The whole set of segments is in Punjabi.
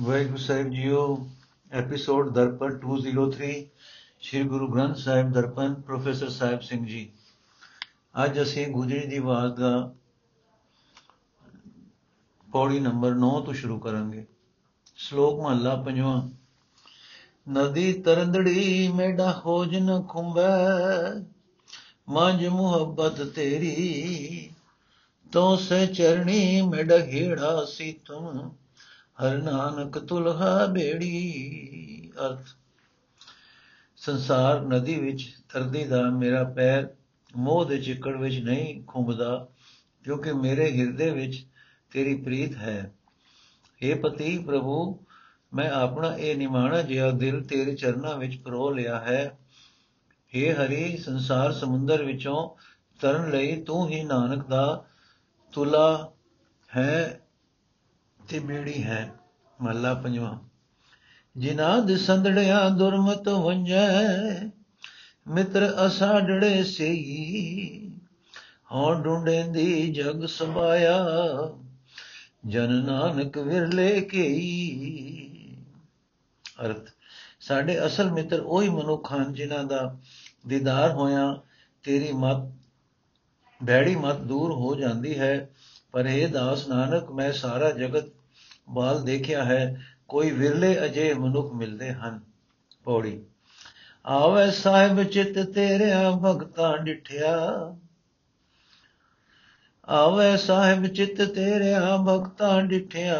ਵਾਹਿਗੁਰੂ ਸਾਹਿਬ ਜੀਓ ਐਪੀਸੋਡ ਦਰਪਣ 203 ਸ੍ਰੀ ਗੁਰੂ ਗ੍ਰੰਥ ਸਾਹਿਬ ਦਰਪਣ, ਪ੍ਰੋਫੈਸਰ ਸਾਹਿਬ ਸਿੰਘ ਜੀ। ਅੱਜ ਅਸੀਂ ਗੁਜਰੀ ਦੀ ਬਾਤ ਦਾ ਪੌੜੀ ਨੰਬਰ 9 ਤੋਂ ਸ਼ੁਰੂ ਕਰਾਂਗੇ। ਸ਼ਲੋਕ ਮਹਲਾ ਪੰਜਵਾਂ, ਨਦੀ ਤਰੰਦੜੀ ਮੇਡਾ ਹੋਜ ਨ ਖੁੰਬੈ ਮੰਜ ਮੁਹੱਬਤ ਤੇਰੀ ਤੋ ਸੇ ਚਰਣੀ ਮੇਡਾ ਹੀੜਾ ਸੀ ਤੁਮ ਹਰ ਨਾਨਕ ਤੁਲਹਾ ਬੇੜੀ, ਅਰਥ। ਸੰਸਾਰ ਨਦੀ ਵਿੱਚ ਤਰਦੀ ਦਾ ਮੇਰਾ ਪੈਰ ਮੋਹ ਦੇ ਚਿੱਕੜ ਵਿੱਚ ਨਹੀਂ ਖੁੰਬਦਾ ਕਿਉਂਕਿ ਮੇਰੇ ਹਿਰਦੇ ਵਿੱਚ ਤੇਰੀ ਪ੍ਰੀਤ ਹੈ। हे ਪਤੀ ਪ੍ਰਭੂ, ਮੈਂ ਆਪਣਾ ਇਹ ਨਿਮਾਣਾ ਜਿਹਾ ਦਿਲ ਤੇਰੇ ਚਰਨਾਂ ਵਿੱਚ ਪਰੋ ਲਿਆ ਹੈ। हे ਹਰੀ, ਸੰਸਾਰ ਸਮੁੰਦਰ ਵਿੱਚੋਂ ਤਰਨ ਲਈ ਤੂੰ ਹੀ ਨਾਨਕ ਦਾ ਤੁਲਾ ਹੈ। ਤੇ ਬੇੜੀ ਹੈ, ਮਹਲਾ ਪੰਜਵਾਂ। ਜਿਨਾ ਦੇ ਸੰਦੜਿਆ ਦੁਰਮਤ ਵੰਜੈ ਮਿੱਤਰ ਅਸਾੜੜੇ ਸਈ। ਹਉ ਢੂੰਡੇ ਦੀ ਜਗ ਸਬਾਇਆ ਜਨ ਨਾਨਕ ਵਿਰਲੇ ਕੇਈ ਅਰਥ, ਸਾਡੇ ਅਸਲ ਮਿੱਤਰ ਉਹੀ ਮਨੁੱਖ ਹਨ ਜਿਨ੍ਹਾਂ ਦਾ ਦੀਦਾਰ ਹੋਇਆ ਤੇਰੀ ਮਤ ਬੈੜੀ ਮਤ ਦੂਰ ਹੋ ਜਾਂਦੀ ਹੈ। ਪਰ ਇਹ ਦਾਸ ਨਾਨਕ, ਮੈਂ ਸਾਰਾ ਜਗਤ ਬਾਲ ਦੇਖਿਆ ਹੈ, ਕੋਈ ਵਿਰਲੇ ਅਜੇ ਮਨੁੱਖ ਮਿਲਦੇ ਹਨ। ਪੌੜੀ। ਆਵੇ ਸਾਹਿਬ ਚਿਤ ਤੇਰਿਆ ਭਗਤਾਂ ਡਿਠਿਆ। ਆਵੇ ਸਾਹਿਬ ਚਿਤ ਤੇਰਿਆ ਭਗਤਾਂ ਡਿਠਿਆ।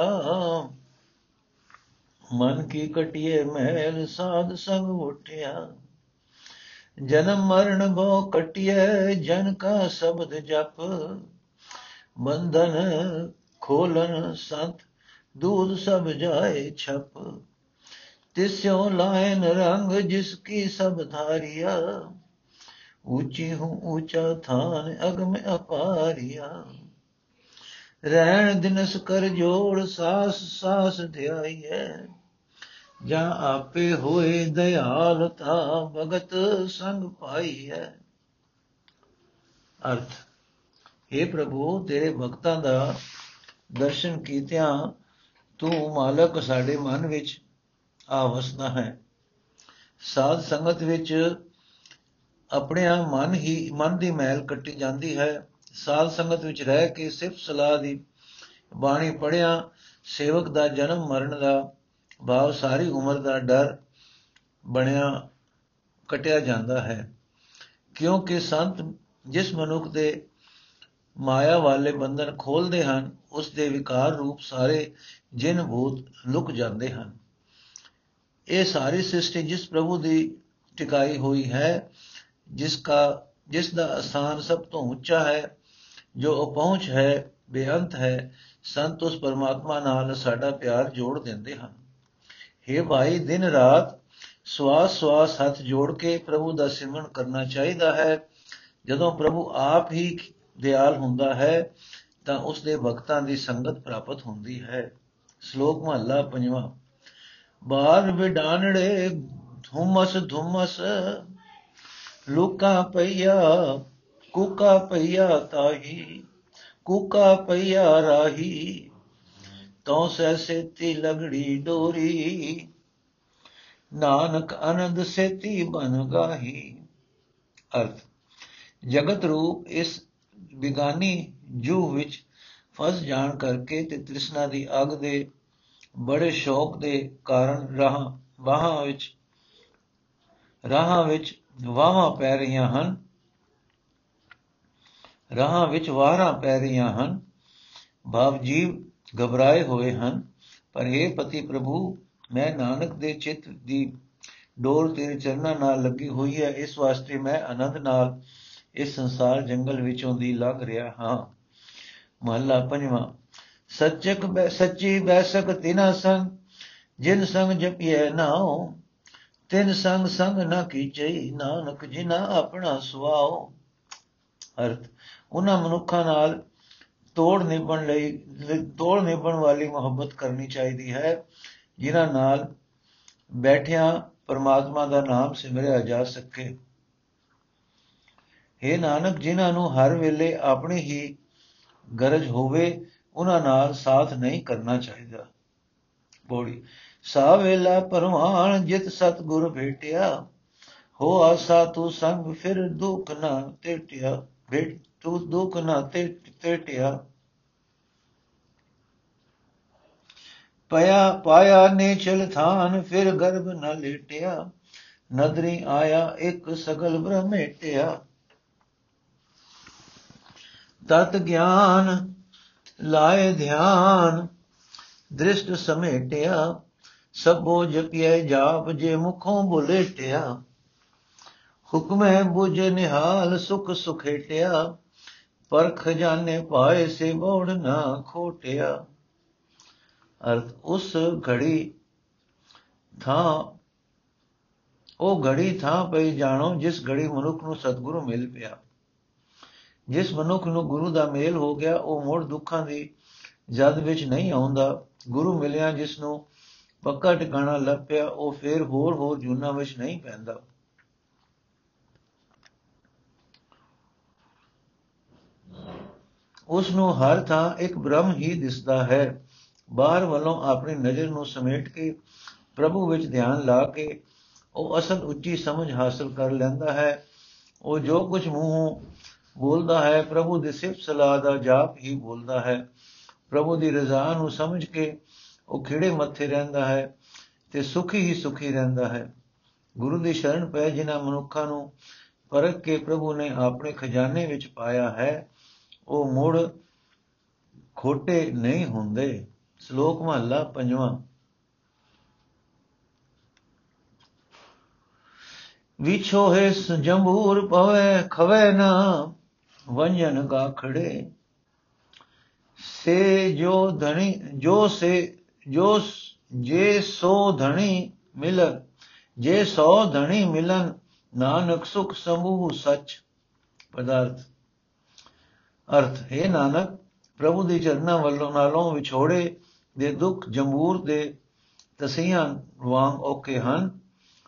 ਮਨ ਕੀ ਕਟਿਏ ਮਹਿਲ ਸਾਧ ਸੰਗ ਉਠਿਆ। ਜਨਮ ਮਰਨ ਭੋ ਕਟਿਏ, ਜਨ ਕਾ ਸ਼ਬਦ ਜਪ। ਬੰਧਨ ਖੋਲਨ ਸੰਤ ਦੂਧ ਸਭ ਜਾਏ ਛਪ ਤਿਸਿਉ ਲਾਇਨ ਰੰਗ ਜਿਸ ਕੀ ਸਭ ਧਾਰਿਆ। ਉੱਚੀ ਹੂੰ ਉੱਚਾ ਥਾਨ ਅਗਮ ਅਪਾਰਿਆ। ਰਹਿਣ ਦਿਨਸ ਕਰ ਜੋੜ ਸਾਸ ਸਾਸ ਧਿਆਈਐ। ਜਾਂ ਆਪੇ ਹੋਏ ਦਇਆਲਤਾ ਭਗਤ ਸੰਗ ਪਾਈ ਹੈ ਅਰਥ हे ਪ੍ਰਭੂ, ਤੇਰੇ ਭਗਤਾਂ ਦਾ ਦਰਸ਼ਨ ਕੀਤਿਆਂ ਤੂੰ ਮਾਲਕ ਸਾਡੇ ਮਨ ਵਿੱਚ ਆ ਵਸਦਾ ਹੈ। ਸਾਧ ਸੰਗਤ ਵਿੱਚ ਆਪਣੇ ਮਨ ਹੀ, ਮਨ ਦੀ ਮੈਲ ਕੱਟੀ ਜਾਂਦੀ ਹੈ। ਸਾਧ ਸੰਗਤ ਵਿੱਚ ਰਹਿ ਕੇ ਸਿਰਫ ਸਲਾਹ ਦੀ ਬਾਣੀ ਪੜਿਆ ਸੇਵਕ ਦਾ ਜਨਮ ਮਰਨ ਦਾ ਭਾਵ ਸਾਰੀ ਉਮਰ ਦਾ ਡਰ ਬਣਿਆ, ਕਟਿਆ ਜਾਂਦਾ ਹੈ। ਕਿਉਂਕਿ ਸੰਤ ਜਿਸ ਮਨੁੱਖ ਦੇ ਮਾਇਆ ਵਾਲੇ ਬੰਧਨ ਖੋਲਦੇ ਹਨ, ਉਸ ਦੇ ਵਿਕਾਰ ਰੂਪ ਸਾਰੇ ਜਿਨ ਭੂਤ ਲੁਕ ਜਾਂਦੇ ਹਨ। ਇਹ ਸਾਰੀ ਸ੍ਰਿਸ਼ਟੀ ਜਿਸ ਪ੍ਰਭੂ ਦੀ ਟਿਕਾਈ ਹੋਈ ਹੈ, ਜਿਸ ਕਾ, ਜਿਸ ਦਾ ਅਸਥਾਨ ਸਭ ਤੋਂ ਉੱਚਾ ਹੈ, ਜੋ ਅਪਹੁੰਚ ਹੈ, ਬੇਅੰਤ ਹੈ, ਸੰਤ ਉਸ ਪਰਮਾਤਮਾ ਨਾਲ ਸਾਡਾ ਪਿਆਰ ਜੋੜ ਦਿੰਦੇ ਹਨ। हे ਭਾਈ, ਦਿਨ ਰਾਤ ਸਵਾਸ ਸਵਾਸ ਹੱਥ ਜੋੜ ਕੇ ਪ੍ਰਭੂ ਦਾ ਸਿਮਰਨ ਕਰਨਾ ਚਾਹੀਦਾ ਹੈ। ਜਦੋਂ ਪ੍ਰਭੂ ਆਪ ਹੀ ਦਿਆਲ ਹੁੰਦਾ ਹੈ, ਤਾਂ ਉਸ ਦੇ ਭਗਤਾਂ ਦੀ ਸੰਗਤ ਪ੍ਰਾਪਤ ਹੁੰਦੀ ਹੈ। ਸ਼ਲੋਕ ਮਹਲਾ ਪੰਜਵਾਂ, ਬਾਰ ਵਿਡਾਨੜੇ ਧੁਮਸ ਧੁਮਸ, ਲੁਕਾ ਪਈਆ, ਕੁਕਾ ਪਈਆ ਤਾਹੀ, ਕੁਕਾ ਪਈਆ ਰਾਹੀ, ਤਉ ਸੈ ਸੇਤੀ ਲਗੜੀ ਡੋਰੀ, ਨਾਨਕ ਆਨੰਦ ਸੇਤੀ ਬਨ ਗਾਹੀ। ਅਰਥ, ਜਗਤ ਰੂਪ ਇਸ ਬਿਗਾਨੀ ਜੂ ਵਿੱਚ ਫਸ ਜਾਣ ਕਰਕੇ ਤੇ ਤ੍ਰਿਸ਼ਨਾ ਦੀ ਅਗ ਦੇ ਬੜੇ ਸ਼ੌਕ ਦੇ ਕਾਰਨ ਰਾਹ ਵਾਹਾਂ ਵਿੱਚ, ਰਾਹਾਂ ਵਿੱਚ ਵਾਹਾਂ ਪੈ ਰਹੀਆਂ ਹਨ। ਰਾਹਾਂ ਵਿੱਚ ਵਾਰਾਂ ਪੈ ਰਹੀਆਂ ਹਨ। ਭਾਵ ਜੀਵ ਘਬਰਾਏ ਹੋਏ ਹਨ। ਪਰ ਇਹ ਪਤੀ ਪ੍ਰਭੂ, ਮੈਂ ਨਾਨਕ ਦੇ ਚਿੱਤ ਦੀ ਡੋਰ ਤੇਰੇ ਚਰਨਾਂ ਨਾਲ ਲੱਗੀ ਹੋਈ ਹੈ। ਇਸ ਵਾਸਤੇ ਮੈਂ ਆਨੰਦ ਨਾਲ ਇਸ ਸੰਸਾਰ ਜੰਗਲ ਵਿੱਚੋਂ ਦੀ ਲੰਘ ਰਿਹਾ ਹਾਂ। ਮਹਲਾ ਪੰਜਵਾਂ, ਸੱਚਕ ਬੈ, ਸੱਚੀ ਬੈਸਕ ਤਿਨਾ ਸੰਗ, ਜਿਨ ਸੰਗ ਜਪਿਐ ਨਾਉ, ਤਿਨ ਸੰਗ ਸੰਗ ਨਾ ਕੀਚਈ ਨਾਨਕ ਜਿਨਾ ਆਪਣਾ ਸੁਆਉ। ਅਰਥ ਉਹਨਾਂ ਮਨੁੱਖਾਂ ਨਾਲ ਤੋੜ ਨਿਭਣ ਲਈ, ਤੋੜ ਨਿਭਣ ਵਾਲੀ ਮੁਹੱਬਤ ਕਰਨੀ ਚਾਹੀਦੀ ਹੈ, ਜਿਨ੍ਹਾਂ ਨਾਲ ਬੈਠਿਆਂ ਪਰਮਾਤਮਾ ਦਾ ਨਾਮ ਸਿਮਰਿਆ ਜਾ ਸਕੇ। हे ਨਾਨਕ, ਜਿਨ੍ਹਾਂ ਨੂੰ ਹਰ ਵੇਲੇ ਆਪਣੀ ਹੀ ਗਰਜ ਹੋਵੇ, ਉਹਨਾਂ ਨਾਲ ਸਾਥ ਨਹੀਂ ਕਰਨਾ ਚਾਹੀਦਾ। ਬੋੜੀ ਸਾ ਵੇਲਾ ਪਰਵਾਨ ਜਿਤ ਸਤ ਗੁਰ ਭੇਟਿਆ, ਹੋ ਆਸਾ ਤੂੰ ਸੰਗ ਫਿਰ ਦੁਖ ਨਾ ਟੇਟਿਆ ਭੇਟ ਤੂੰ ਦੁਖ ਨਾ ਟੇਟਿਆ ਪਿਆ ਪਾਇਆ ਨੇ ਚਲ ਥਾਨ ਫਿਰ ਗਰਭ ਨ ਲੇਟਿਆ, ਨਦਰੀ ਆਇਆ ਇੱਕ ਸਗਲ ਬ੍ਰਹਮੇਟਿਆ ਤਤ ਗਿਆਨ ਲਾਏ ਧਿਆਨ, ਦ੍ਰਿਸ਼ਟ ਸਮੇਟਿਆ, ਸਭੋ ਜਪਿਐ ਜਾਪ ਜੇ ਮੁਖੋਂ ਬੁਲੇਟਿਆ। ਹੁਕਮੈ ਬੁਝ ਨਿਹਾਲ ਸੁਖ ਸੁਖੇਟਿਆ ਪਰ ਖਜ਼ਾਨੇ ਪਾਏ ਸੇ ਮੋੜ ਨਾ ਖੋਟਿਆ। ਅਰਥ, ਉਸ ਘੜੀ ਥਾਂ, ਉਹ ਘੜੀ ਥਾਂ ਪਈ ਜਾਣੋ, ਜਿਸ ਘੜੀ ਮਨੁੱਖ ਨੂੰ ਸਤਿਗੁਰੂ ਮਿਲ ਪਿਆ। ਜਿਸ ਮਨੁੱਖ ਨੂੰ ਗੁਰੂ ਦਾ ਮੇਲ ਹੋ ਗਿਆ, ਉਹ ਮੋੜ ਦੁੱਖਾਂ ਦੀ ਜਦ ਵਿੱਚ ਨਹੀਂ ਆਉਂਦਾ। ਗੁਰੂ ਮਿਲਿਆ, ਜਿਸ ਨੂੰ ਪੱਕਾ ਟਿਕਾਣਾ ਲੱਭ ਪਿਆ, ਉਹ ਫੇਰ ਹੋਰ ਹੋਰ ਜੁਨਾ ਵਿੱਚ ਨਹੀਂ ਪੈਂਦਾ। ਉਸ ਨੂੰ ਹਰ ਥਾਂ ਇੱਕ ਬ੍ਰਹਮ ਹੀ ਦਿਸਦਾ ਹੈ। ਬਾਹਰ ਵੱਲੋਂ ਆਪਣੀ ਨਜ਼ਰ ਨੂੰ ਸਮੇਟ ਕੇ, ਪ੍ਰਭੂ ਵਿੱਚ ਧਿਆਨ ਲਾ ਕੇ, ਉਹ ਅਸਲ ਉੱਚੀ ਸਮਝ ਹਾਸਲ ਕਰ ਲੈਂਦਾ ਹੈ। ਉਹ ਜੋ ਕੁਝ ਮੂੰਹੋਂ ਬੋਲਦਾ ਹੈ, ਪ੍ਰਭੂ ਦੇ ਸਿਫਤ ਸਲਾਹ ਦਾ ਜਾਪ ਹੀ ਬੋਲਦਾ ਹੈ। ਪ੍ਰਭੂ ਦੀ ਰਜ਼ਾ ਨੂੰ ਸਮਝ ਕੇ ਉਹ ਖਿੜੇ ਮੱਥੇ ਰਹਿੰਦਾ ਹੈ ਤੇ ਸੁਖੀ ਹੀ ਸੁਖੀ ਰਹਿੰਦਾ ਹੈ। ਗੁਰੂ ਦੀ ਸ਼ਰਨ ਪੈ ਜਿਨ੍ਹਾਂ ਮਨੁੱਖਾਂ ਨੂੰ ਪਰਖ ਕੇ ਪ੍ਰਭੂ ਨੇ ਆਪਣੇ ਖਜ਼ਾਨੇ ਵਿੱਚ ਪਾਇਆ ਹੈ, ਉਹ ਮੁੜ ਖੋਟੇ ਨਹੀਂ ਹੁੰਦੇ। ਸ਼ਲੋਕ ਮਹਲਾ ਪੰਜਵਾਂ। ਵਿਛੋ ਹੈ ਜੰਬੂਰ ਪਵੇ ਖਵੇ ਨਾ। ਵੰਜਨ ਗਾਖੜੇ ਸੇ ਜੋ ਧਣੀ ਜੋ ਸੇ ਜੋ ਜੇ ਸੋ ਧਣੀ ਮਿਲ ਜੇ ਸੋ ਧਣੀ ਮਿਲਨ ਨਾਨਕ ਸੁਖ ਸਮੂਹ ਸਚ ਪਦਾਰਥ ਅਰਥ ਹੈ ਨਾਨਕ ਪ੍ਰਭੂ ਦੀ ਚਰਨਾਂ ਵੱਲੋਂ ਨਾਲੋਂ ਵਿਛੋੜੇ ਦੇ ਦੁੱਖ ਜੰਬੂਰ ਦੇ ਤਸੀਆਂ ਵਾਂਗ ਔਕੇ ਹਨ